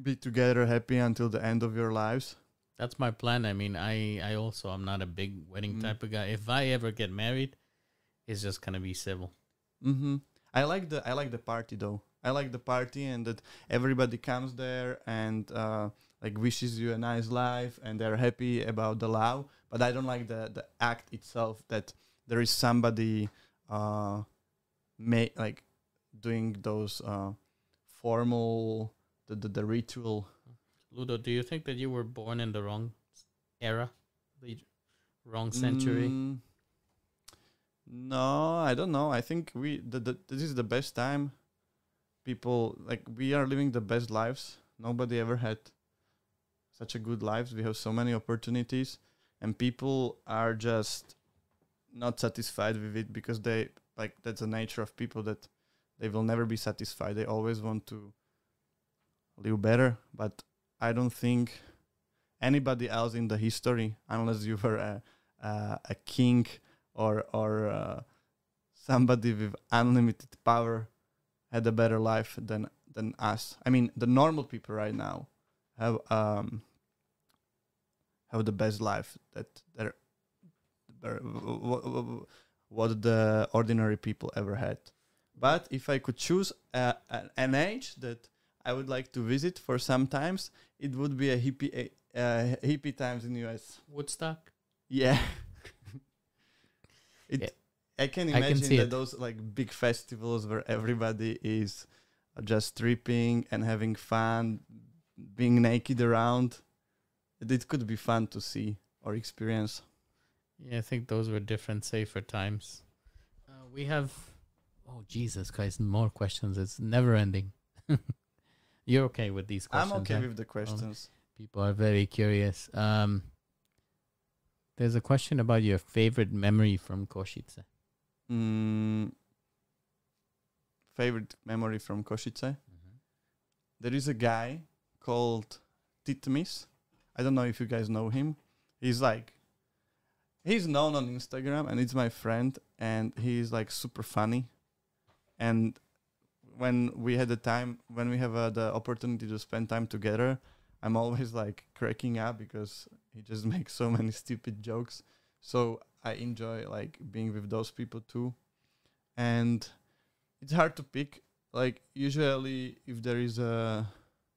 be together happy until the end of your lives. That's my plan. I mean, I I also I'm not a big wedding Mm. type of guy. If I ever get married, it's just gonna be civil. Mm-hmm. I like the I like the party though. I like the party and that everybody comes there and uh, like wishes you a nice life and they're happy about the love. But I don't like the the act itself that there is somebody uh, may like doing those uh, formal the, the the ritual. Ludo, do you think that you were born in the wrong era, the wrong century? Mm, no, I don't know. I think we the, the, this is the best time. People like we are living the best lives. Nobody ever had such a good lives. We have so many opportunities, and people are just not satisfied with it because they like that's the nature of people that they will never be satisfied. They always want to live better, but I don't think anybody else in the history, unless you were a uh, a king or or uh, somebody with unlimited power, had a better life than than us. I mean, the normal people right now have um have the best life that w- what the ordinary people ever had. But if I could choose a, a, an age that I would like to visit for some times, it would be a hippie uh, hippie times in US. Woodstock. Yeah. it Yeah. I can I can imagine that it. those like big festivals where everybody is just tripping and having fun, being naked around. It, it could be fun to see or experience. Yeah, I think those were different, safer times. Uh, we have, oh Jesus Christ, more questions. It's never ending. You're okay with these questions? I'm okay with the questions. People are very curious. Um, there's a question about your favorite memory from Košice. Mm, favorite memory from Košice? there is a guy called Titmis. I don't know if you guys know him. He's like he's known on Instagram and it's my friend and he's like super funny. And when we had the time when we have uh, the opportunity to spend time together, I'm always like cracking up because he just makes so many stupid jokes. So I enjoy like being with those people too. And it's hard to pick like usually if there is a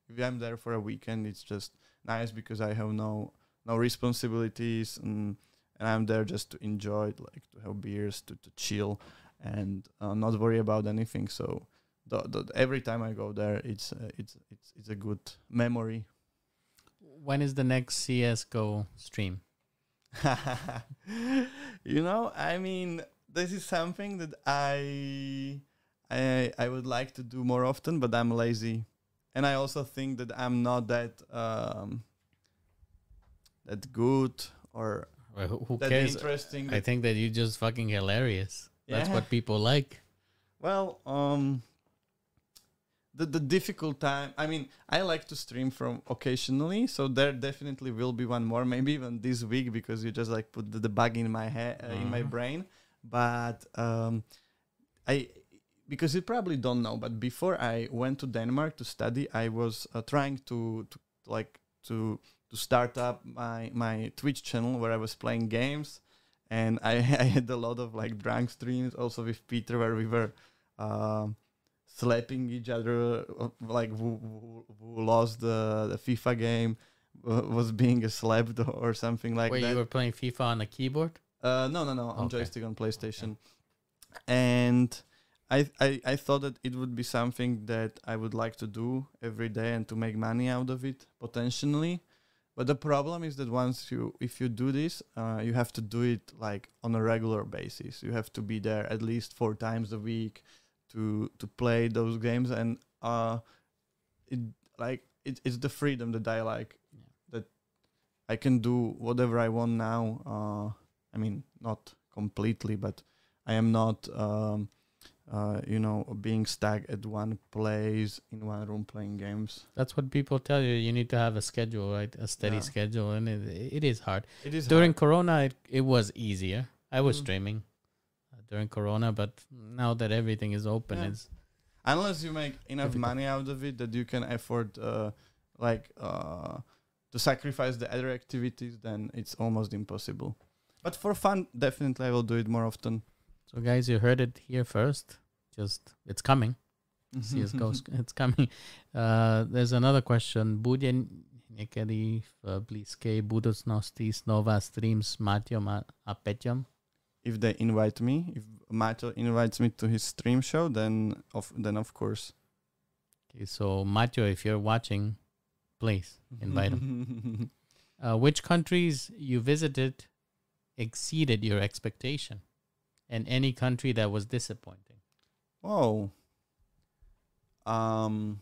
if I'm there for a weekend it's just nice because I have no no responsibilities and and I'm there just to enjoy like to have beers to, to chill and uh, not worry about anything so the, the, every time I go there it's uh, it's it's it's a good memory When is the next CS:GO stream? you know I mean this is something that I I I would like to do more often, but I'm lazy, and I also think that I'm not that um, that good or Well, who, who that cares? interesting. I think that you're just fucking hilarious. That's what people like. well, um, the the difficult time. I mean, I like to stream from occasionally, so there definitely will be one more, maybe even this week because you just like put the, the bug in my head, uh, in my Uh-huh. brain. But um, I because you probably don't know, but before I went to Denmark to study, I was uh, trying to, to like to to start up my my Twitch channel where I was playing games, and I, I had a lot of like drunk streams also with Peter where we were um, slapping each other uh, like who, who, who lost the, the FIFA game uh, was being slapped or something like Where that. you were playing FIFA on a keyboard? Uh, no, no, no. On Okay. joystick on PlayStation, and I, I I thought that it would be something that I would like to do every day and to make money out of it potentially. But the problem is that once you if you do this, uh, you have to do it like on a regular basis. You have to be there at least four times a week to to play those games, and uh, it like it, it's the freedom that I like. Yeah. That I can do whatever I want now. Uh, I mean, not completely, but I am not, um, uh, you know, being stuck at one place in one room playing games. That's what people tell you. You need to have a schedule, right? A steady Yeah. schedule, and it, it is hard. It is During hard. Corona, it, it was easier. I was Mm. streaming during Corona, but now that everything is open, Yeah. it's unless you make enough Difficult. money out of it that you can afford, uh, like, uh, to sacrifice the other activities, then it's almost impossible. But for fun, definitely I will do it more often. so. Guys, you heard it here first. Just it's coming. CS:GO, it's coming. Uh, there's another question. Bude někdy v blízké budoucnosti znova stream s Maťom a, a Peťom? If they invite me, if Mato invites me to his stream show, then of then of course. Okay, so Maťo, if you're watching, please invite him. Uh, which countries you visited exceeded your expectation, and any country that was disappointing? Whoa. Um.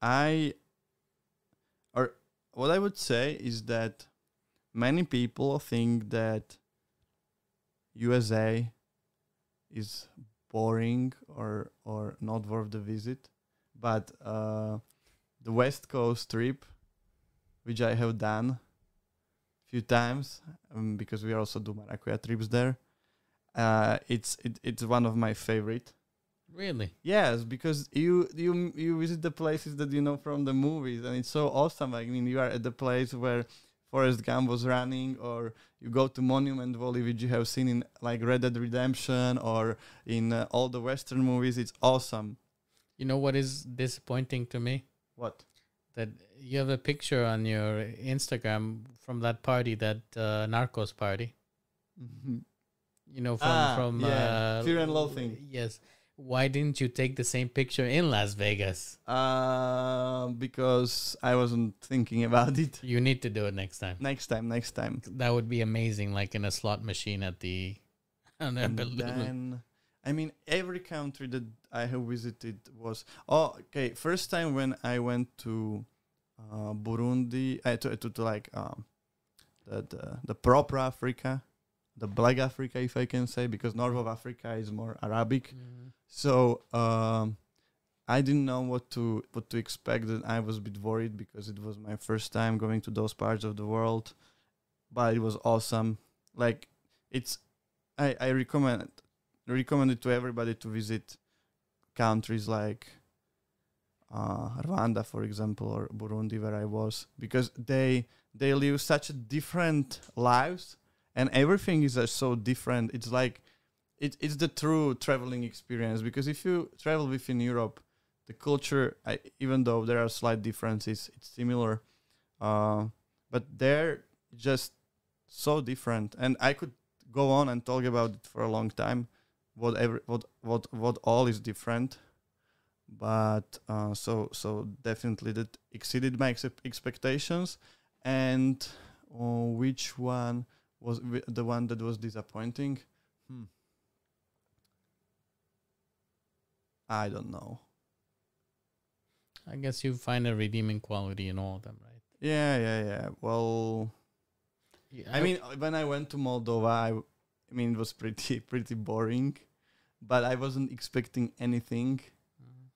I. Or what I would say is that many people think that USA is boring or or not worth the visit, but uh, the West Coast trip, which I have done a few times, um, because we also do Maracuya trips there. Uh, it's it, it's one of my favorite. Really? Yes, because you you you visit the places that you know from the movies, and it's so awesome. I mean, you are at the place where Forrest Gump was running, or you go to Monument Valley, which you have seen in like Red Dead Redemption or in uh, all the Western movies. It's awesome. You know what is disappointing to me? What? That you have a picture on your Instagram from that party, that uh, Narcos party. You know, from Ah, from yeah. uh, Fear and Loathing. Yes. Why didn't you take the same picture in Las Vegas? Uh, because I wasn't thinking about it. You need to do it next time. Next time, next time. That would be amazing, like in a slot machine at the. and then I mean every country that I have visited was oh okay first time when I went to uh, Burundi uh, to, to, to like um the, the the proper Africa the black Africa if I can say because North of Africa is more Arabic Mhm. So um I didn't know what to what to expect and I was a bit worried because it was my first time going to those parts of the world but it was awesome like it's I, I recommend recommend it to everybody to visit countries like uh, Rwanda, for example, or Burundi, where I was, because they they live such different lives, and everything is uh, so different. It's like it, it's the true traveling experience. Because if you travel within Europe, the culture, I, even though there are slight differences, it's similar, uh, but they're just so different. And I could go on and talk about it for a long time what every what what what all is different but uh, so so definitely that exceeded my ex- expectations and uh, which one was the one that was disappointing hmm. I don't know I guess you find a redeeming quality in all of them, right? yeah yeah yeah well Yeah, I mean, uh, when I went to Moldova, I, w- I mean, it was pretty pretty boring, but I wasn't expecting anything Mhm.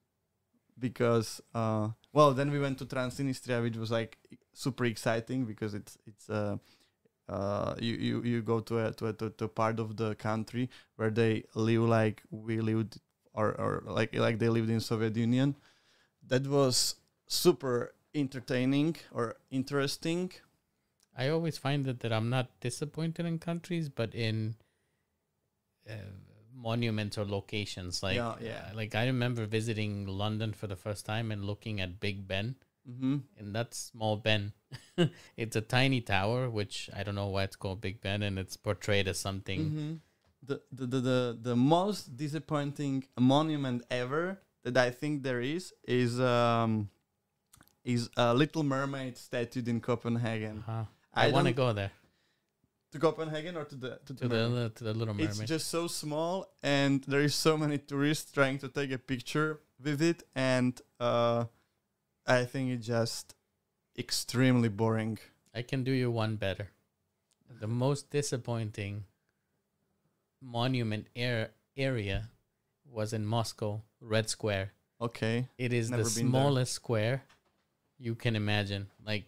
because, uh, well, then we went to Transnistria, which was like super exciting because it's it's uh, uh, you you you go to a to a, to, to a part of the country where they live like we lived or or like like they lived in Soviet Union. That was super entertaining or interesting. I always find that, that I'm not disappointed in countries, but in uh, monuments or locations. Like, Yeah, yeah. uh, like I remember visiting London for the first time and looking at Big Ben, Mm-hmm. and that's small Ben. it's a tiny tower, which I don't know why it's called Big Ben, and it's portrayed as something. Mm-hmm. The, the, the, the, the most disappointing monument ever that I think there is is um is a Little Mermaid statue in Copenhagen. Uh-huh. I, want to go there to Copenhagen or to the to, to the the Mermaid? to the Little It's just so small, and there is so many tourists trying to take a picture with it, and uh, I think it's just extremely boring. I can do you one better. The most disappointing monument air area was in Moscow, Red Square. Okay, It is Never the been there. smallest square you can imagine. Like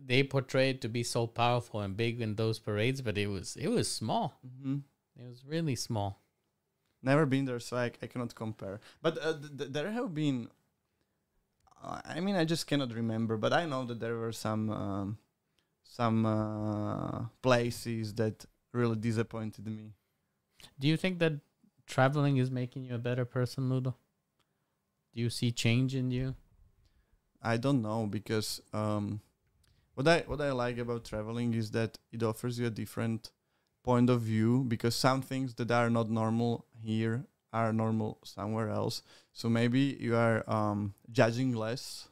they portrayed to be so powerful and big in those parades, but it was it was small. hmm It was really small. never been there, so I, I cannot compare. But uh, th- th- there have been. Uh, I mean, I just cannot remember, but I know that there were some um, some uh, places that really disappointed me. Do you think that traveling is making you a better person, Ludo? Do you see change in you? I don't know because um, what I what I like about traveling is that it offers you a different point of view because some things that are not normal here are normal somewhere else. So maybe you are um, judging less,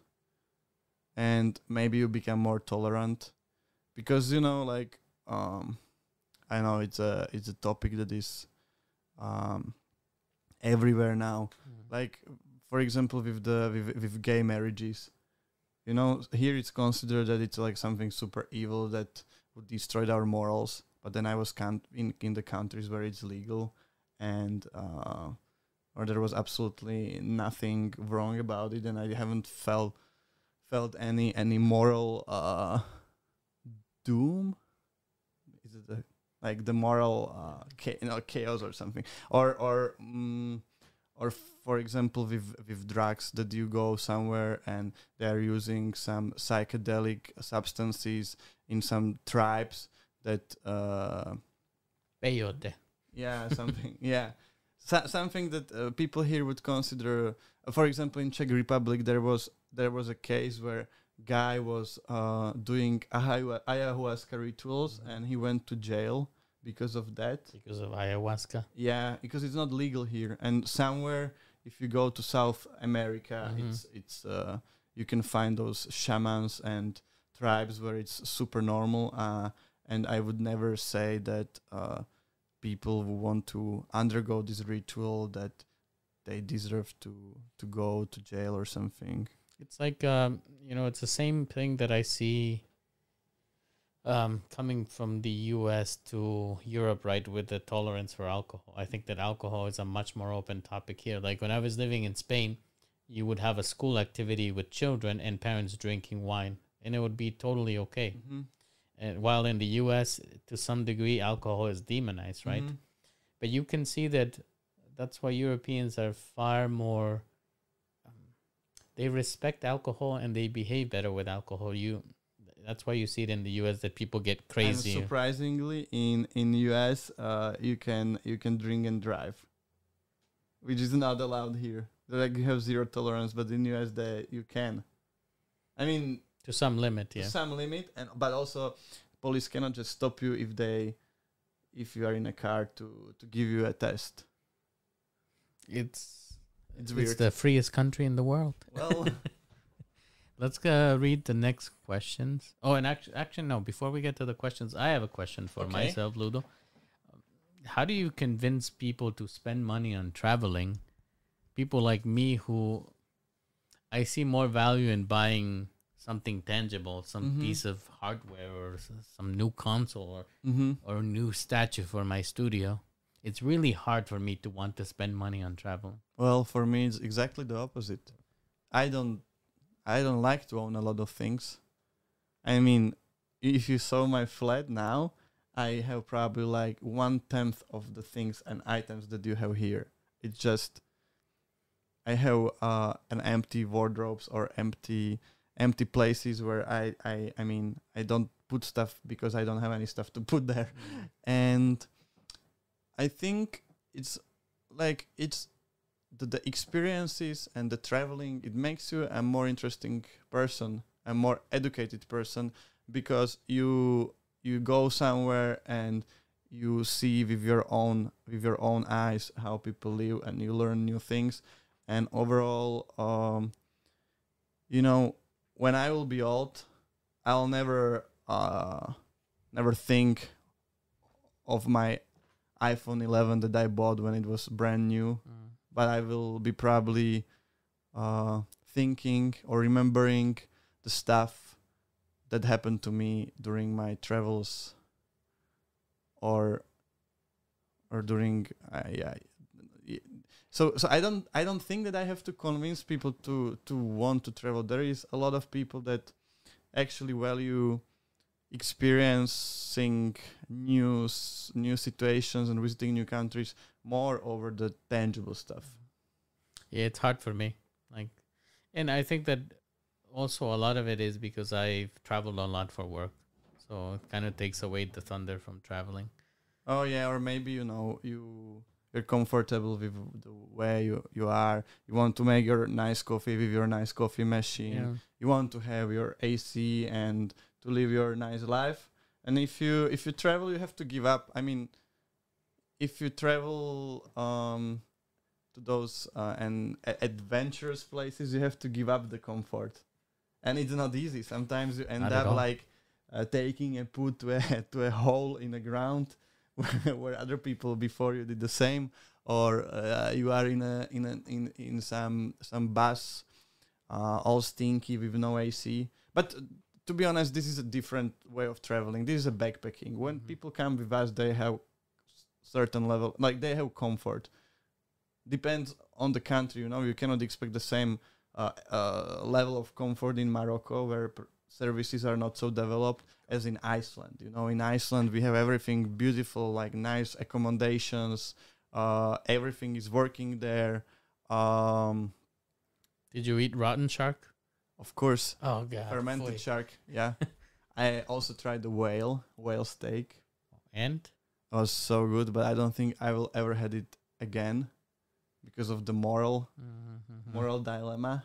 and maybe you become more tolerant because you know like um, I know it's a it's a topic that is um, everywhere now. Like for example with the with, with gay marriages you know here it's considered that it's like something super evil that would destroy our morals but then i was in in the countries where it's legal and uh or there was absolutely nothing wrong about it and i haven't felt felt any any moral uh doom? Is it the, like the moral uh cha- you know chaos or something or or mm, or for example with with drugs that you go somewhere and they are using some psychedelic substances in some tribes that uh Peyote. yeah something yeah so, something that uh, people here would consider uh, for example in czech republic there was there was a case where guy was uh doing ayahu- ayahuasca rituals and he went to jail because of that because of ayahuasca. yeah, because it's not legal here, and somewhere if you go to South America, Mhm. it's it's uh, you can find those shamans and tribes where it's super normal. Uh, and I would never say that uh, people who want to undergo this ritual that they deserve to to go to jail or something. It's like um, you know, it's the same thing that I see um, coming from the U.S. to Europe, right? With the tolerance for alcohol, I think that alcohol is a much more open topic here. Like when I was living in Spain, you would have a school activity with children and parents drinking wine, and it would be totally okay. Mm-hmm. And while in the U.S., to some degree, alcohol is demonized, right? Mm-hmm. but you can see that that's why Europeans are far more they respect alcohol and they behave better with alcohol you that's why you see it in the US that people get And crazy surprisingly, in in US, uh, you can you can drink and drive, which is not allowed here. They're Like you have zero tolerance, but in US, they you can. I mean, to some limit to yeah some limit, and but also, police cannot just stop you if they, if you are in a car to to give you a test. it's It's it's the freest country in the world well, let's uh, read the next questions oh and actually actually no before we get to the questions I have a question for Okay. myself Ludo how do you convince people to spend money on traveling people like me who I see more value in buying something tangible, some Mhm. piece of hardware or some new console or hmm or a new statue for my studio. It's really hard for me to want to spend money on travel. well, for me, it's exactly the opposite. I don't, I don't like to own a lot of things. I mean, if you saw my flat now, I have probably like one tenth of the things and items that you have here. It's just, I have uh, an empty wardrobes or empty, empty places where I, I, I mean, I don't put stuff because I don't have any stuff to put there and I think it's like it's the, the experiences and the traveling it makes you a more interesting person a more educated person because you you go somewhere and you see with your own with your own eyes how people live and you learn new things. And overall um you know when i will be old i'll never uh never think of my iphone 11 that i bought when it was brand new Mm. but I will be probably uh, thinking or remembering the stuff that happened to me during my travels or or during uh, yeah so so I don't I don't think that I have to convince people to to want to travel there is a lot of people that actually value experiencing new new situations and visiting new countries more over the tangible stuff Yeah, it's hard for me. Like, and I think that also a lot of it is because I've traveled a lot for work, so it kind of takes away the thunder from traveling. Oh yeah, or maybe you know you you're comfortable with the way you you are. You want to make your nice coffee with your nice coffee machine. Yeah. You want to have your AC and to live your nice life. And if you if you travel, you have to give up. I mean, if you travel um to those uh, and adventurous places, you have to give up the comfort, and it's not easy. Sometimes you end Not up like uh, taking a put to a to a hole in the ground where, other people before you did the same, or uh, you are in a in a in in some some bus, uh, all stinky with no AC. But to be honest, this is a different way of traveling. This is a backpacking. When Mhm. people come with us, they have certain level, like they have comfort. Depends on the country, you know. You cannot expect the same uh, uh, level of comfort in Morocco, where pr- services are not so developed as in Iceland. You know, in Iceland we have everything beautiful, like nice accommodations. Uh, everything is working there. Um, Did you eat rotten shark? Of course, Oh god, fermented foy. shark. Yeah, I also tried the whale whale steak. And It was so good, but I don't think I will ever had it again because of the moral Mhm. moral dilemma.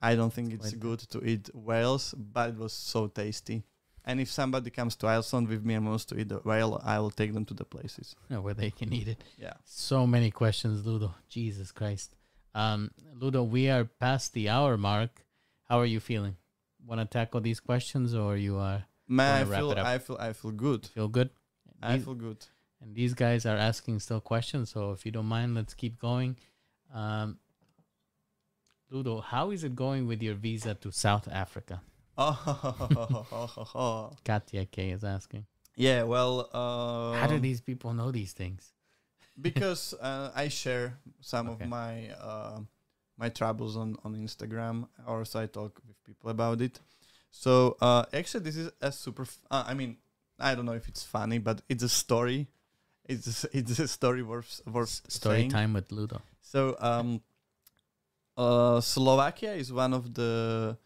I don't think It's it's good to eat whales, but it was so tasty. And if somebody comes to Iceland with me and wants to eat the whale, I will take them to the places. Yeah, where they can eat it. Yeah. So many questions, Ludo. Jesus Christ. Um, Ludo, we are past the hour mark. How are you feeling? Want to tackle these questions, or you are Man, I feel? I feel, I feel good. feel good? I These- feel good. and these guys are asking still questions. So if you don't mind, let's keep going. Um, Ludo, how is it going with your visa to South Africa? Oh, Katya K is asking. yeah. Well, uh, how do these people know these things? because uh, I share some Okay. of my uh, my troubles on on Instagram, or so I talk with people about it. So uh, actually, this is a super. F- uh, I mean, I don't know if it's funny, but it's a story. It's a, it's a story worth worth Story saying. time with Ludo. So um, uh, Slovakia is one of the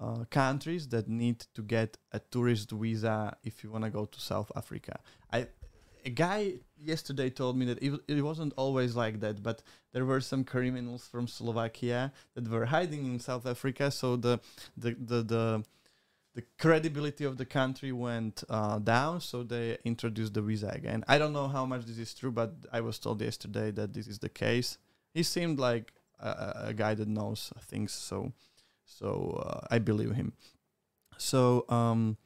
uh, countries that need to get a tourist visa if you want to go to South Africa. I a guy yesterday told me that it, it wasn't always like that, but there were some criminals from Slovakia that were hiding in South Africa, so the the the, the the credibility of the country went uh, down, so they introduced the visa again. I don't know how much this is true, but I was told yesterday that this is the case. He seemed like a, a guy that knows things, so so uh, I believe him. So um,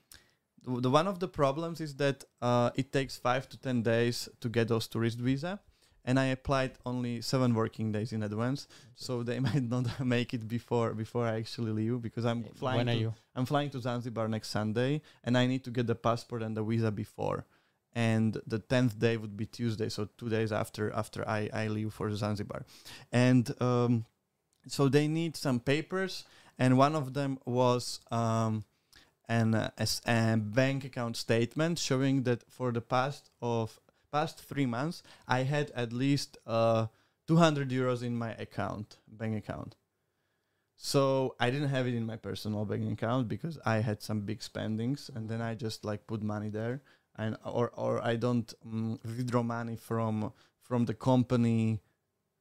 the, one of the problems is that uh, it takes five to ten days to get those tourist visa, and I applied only seven working days in advance, so they might not make it before before I actually leave because I'm flying. when are to- you? I'm flying to Zanzibar next Sunday, and I need to get the passport and the visa before. And the tenth day would be Tuesday, so two days after after I, I leave for Zanzibar, and um, so they need some papers, and one of them was um, an uh, as a bank account statement showing that for the past of past three months I had at least uh, 200 euros in my account bank account. So I didn't have it in my personal bank account because I had some big spendings, and then I just like put money there, and or or I don't um, withdraw money from from the company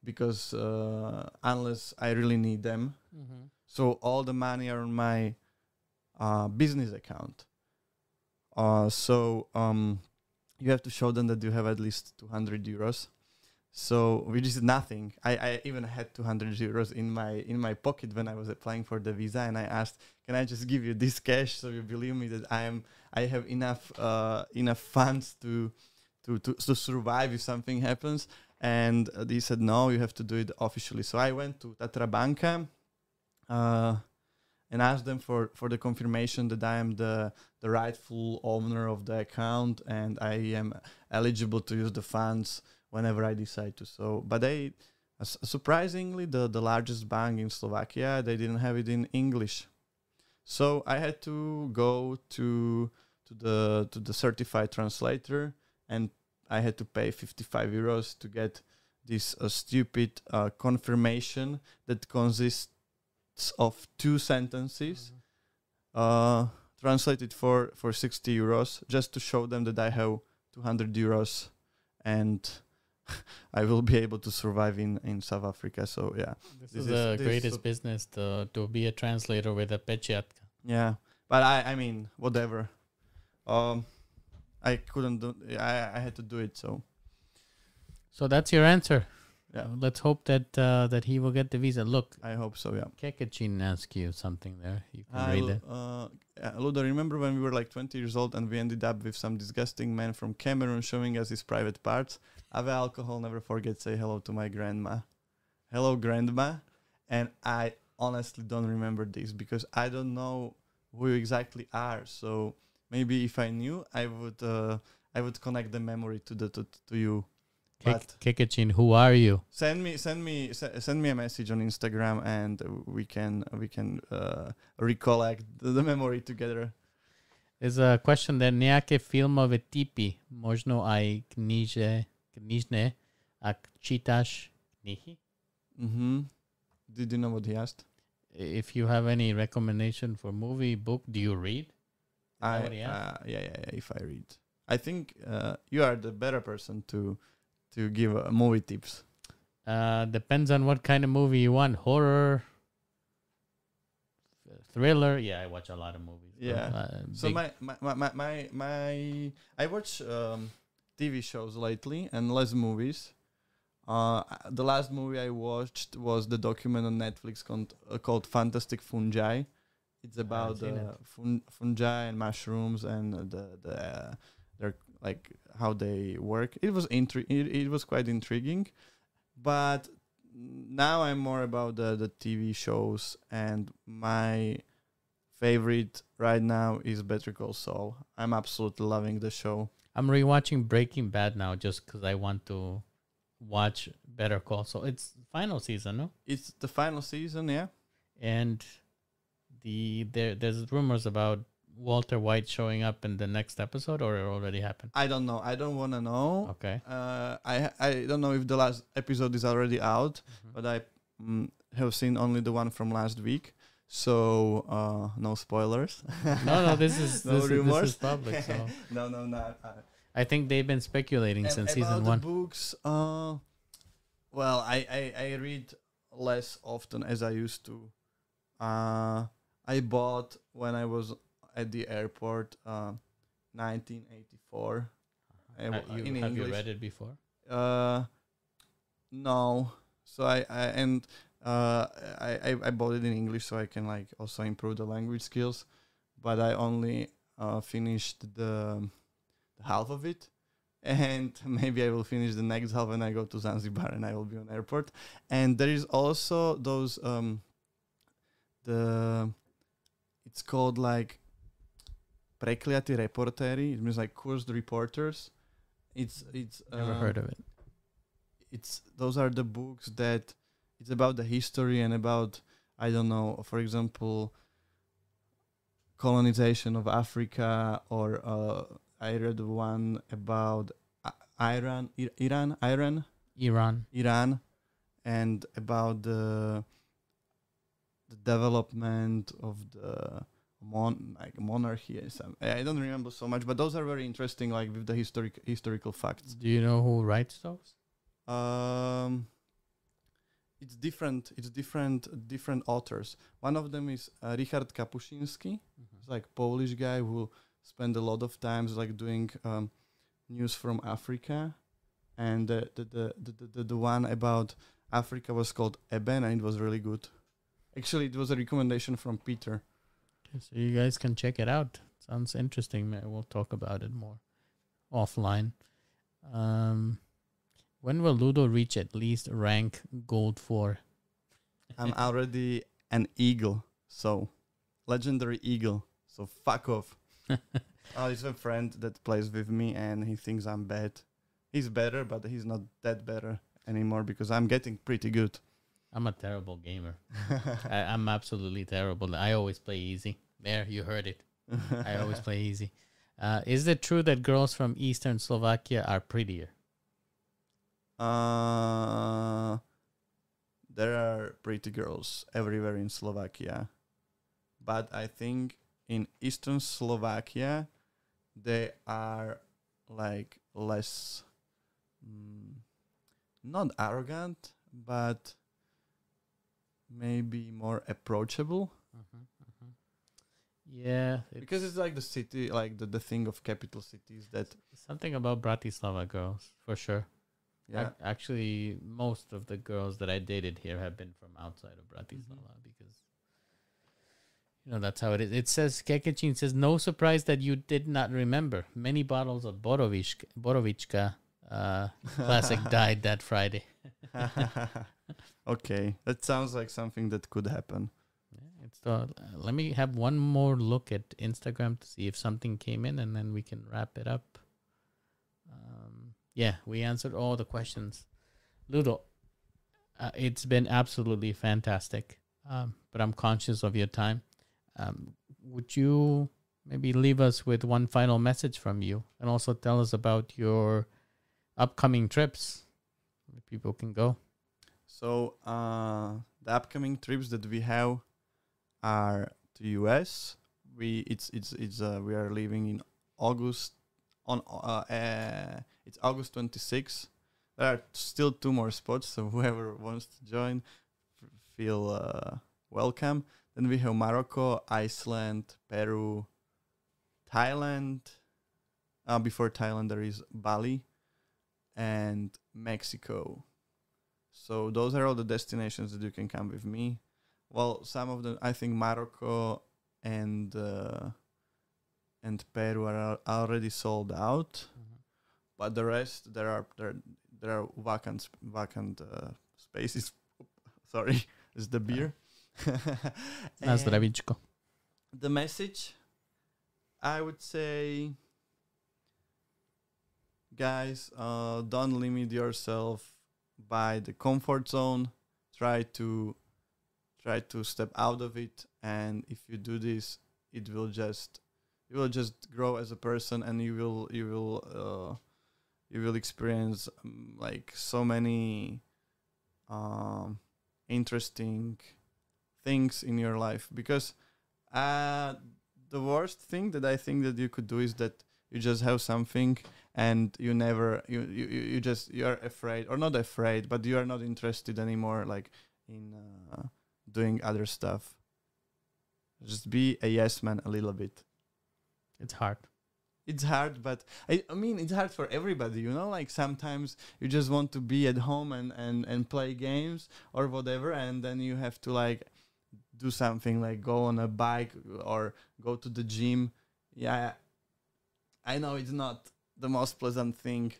because uh, unless I really need them. Mm-hmm. So all the money are on my uh, business account. Uh, so um, you have to show them that you have at least 200 euros. So which is nothing. I, I even had 200 euros in my in my pocket when I was applying for the visa, and I asked, "Can I just give you this cash so you believe me that I am I have enough uh, enough funds to to to to survive if something happens?" And uh, they said, "No, you have to do it officially." So I went to Tatra Banka. Uh, and ask them for, for the confirmation that I am the, the rightful owner of the account and I am eligible to use the funds whenever I decide to. So, but they surprisingly the the largest bank in Slovakia they didn't have it in English, so I had to go to to the to the certified translator and I had to pay 55 euros to get this uh, stupid uh, confirmation that consists of two sentences uh, translated for for 60 euros just to show them that I have 200 euros and I will be able to survive in in South Africa. So yeah, This, This is the this greatest is- business to to be a translator with a pechiatka. yeah. But I I mean whatever. Um, I couldn't do. I I had to do it. So So that's your answer. Yeah, Let's hope that uh, that he will get the visa. Look, I hope so. Yeah. Kekachin asked you something there. You can Hi, read it. uh, uh, Ludo, remember when we were like 20 years old and we ended up with some disgusting man from Cameroon showing us his private parts? Ave alcohol, never forget, say hello to my grandma. Hello, grandma. And I honestly don't remember this because I don't know who you exactly are. So maybe if I knew, I would uh, I would connect the memory to the to, to you. But Kekachin, who are you? send me send me send me a message on Instagram and we can we can uh, recollect the, memory together. There's a question there. Nejaké filmové typy. Možno aj kniže, knižné, ak čítaš knihy? Mm-hmm. Did you know what he asked? If you have any recommendation for movie, book, do you read? I what he asked? uh, yeah, yeah yeah. If I read, I think uh, you are the better person to to give uh, movie tips. Uh, depends on what kind of movie you want. Horror, thriller. Yeah, I watch a lot of movies. Yeah. Uh, So my my, my my my I watch um, TV shows lately and less movies. Uh, the last movie I watched was the document on Netflix called, uh, called Fantastic Fungi. It's about uh, fun- fungi and mushrooms and the the uh, their like how they work. It was intri- it, it was quite intriguing, but now I'm more about the the TV shows and my favorite right now is Better Call Saul. I'm absolutely loving the show. I'm rewatching Breaking Bad now just because I want to watch Better Call Saul. It's final season, no? It's the final season, yeah. And the there there's rumors about Walter White showing up in the next episode, or it already happened. I don't know. I don't want to know. Okay. Uh, I I don't know if the last episode is already out, but I mm, have seen only the one from last week. So uh, no spoilers. No, no, this is No this, is this is public. So no, no, no. Uh, I think they've been speculating and since season the one. books, uh, well, I, I I read less often as I used to. Uh, I bought when I was at the airport, uh, 1984. Uh, you, in have you read it before? Uh, no. So I, I and uh, I, I I bought it in English so I can like also improve the language skills, but I only uh, finished the, the half of it, and maybe I will finish the next half when I go to Zanzibar and I will be on airport. And there is also those um the it's called like prekliati reporteri. It means like cursed reporters. It's it's Never uh, heard of it. it's those are the books that it's about the history and about I don't know, for example, colonization of Africa, or uh, I read one about I- Iran, I- Iran, Iran, Iran. Iran, and about the the development of the mon like monarchy. I don't remember so much, but those are very interesting, like with the historic historical facts. Do you know who writes those? Um, it's different. It's different different authors. One of them is uh, Richard Kapuscinski. It's like Polish guy who spent a lot of times like doing um, news from Africa, and the the, the the the the the one about Africa was called Eben, and it was really good. Actually, it was a recommendation from Peter. Okay, so you guys can check it out. Sounds interesting. Maybe We'll talk about it more offline. Um, when will Ludo reach at least rank gold four? I'm already an eagle, so legendary eagle. So fuck off. oh, he's a friend that plays with me, and he thinks I'm bad. He's better, but he's not that better anymore because I'm getting pretty good. I'm a terrible gamer. I, I'm absolutely terrible. I always play easy. There, you heard it. I always play easy. Uh, is it true that girls from Eastern Slovakia are prettier? Uh, there are pretty girls everywhere in Slovakia, but I think in Eastern Slovakia they are like less, mm, not arrogant, but maybe more approachable mm-hmm, mm-hmm. Yeah, because it's like the city, like the, the thing of capital cities that something about Bratislava girls for sure. yeah. Ac- actually, most of the girls that I dated here have been from outside of Bratislava mm-hmm. because you know that's how it is. It says Kekechin says no surprise that you did not remember. Many bottles of Borovichka, Borovichka uh, classic died that Friday. okay, that sounds like something that could happen. It's the, let me have one more look at Instagram to see if something came in, and then we can wrap it up. Um, yeah, we answered all the questions. Ludo, uh, it's been absolutely fantastic. Um, but I'm conscious of your time. Um, would you maybe leave us with one final message from you, and also tell us about your upcoming trips? People can go. So uh, the upcoming trips that we have are to US. We it's it's it's uh, we are leaving in August on uh, uh it's August 26. There are still two more spots, so whoever wants to join, feel uh, welcome. Then we have Morocco, Iceland, Peru, Thailand. Uh, before Thailand, there is Bali and Mexico. So those are all the destinations that you can come with me. Well, some of them, I think Morocco and uh, and Peru are already sold out, but the rest there are there there are vacant vacant uh, spaces. Sorry, is the beer. Na And zdravíčko. the message, I would say, guys, uh, don't limit yourself by the comfort zone. Try to try to step out of it, and if you do this, it will just you will just grow as a person, and you will you will uh, you will experience um, like so many um, interesting things in your life because uh, the worst thing that I think that you could do is that you just have something and you never you you, you you just you're afraid or not afraid but you are not interested anymore like in uh, doing other stuff. Just be a yes man a little bit. It's hard. it's hard but I, I mean it's hard for everybody you know? Like sometimes you just want to be at home and, and and play games or whatever and then you have to like do something like go on a bike or go to the gym. Yeah i know it's not the most pleasant thing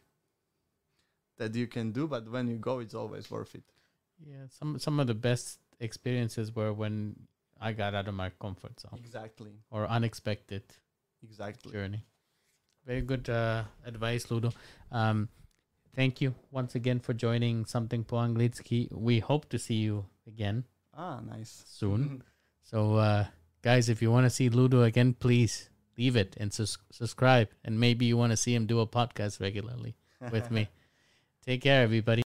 that you can do but when you go it's always worth it Yeah, some some of the best experiences were when I got out of my comfort zone exactly or unexpected exactly journey. Very good uh, advice, Ludo. Um, thank you once again for joining Something po Anglicky. We hope to see you again ah nice soon. So, uh, guys, if you want to see Ludo again, please leave it and sus- subscribe. And maybe you want to see him do a podcast regularly with me. Take care, everybody.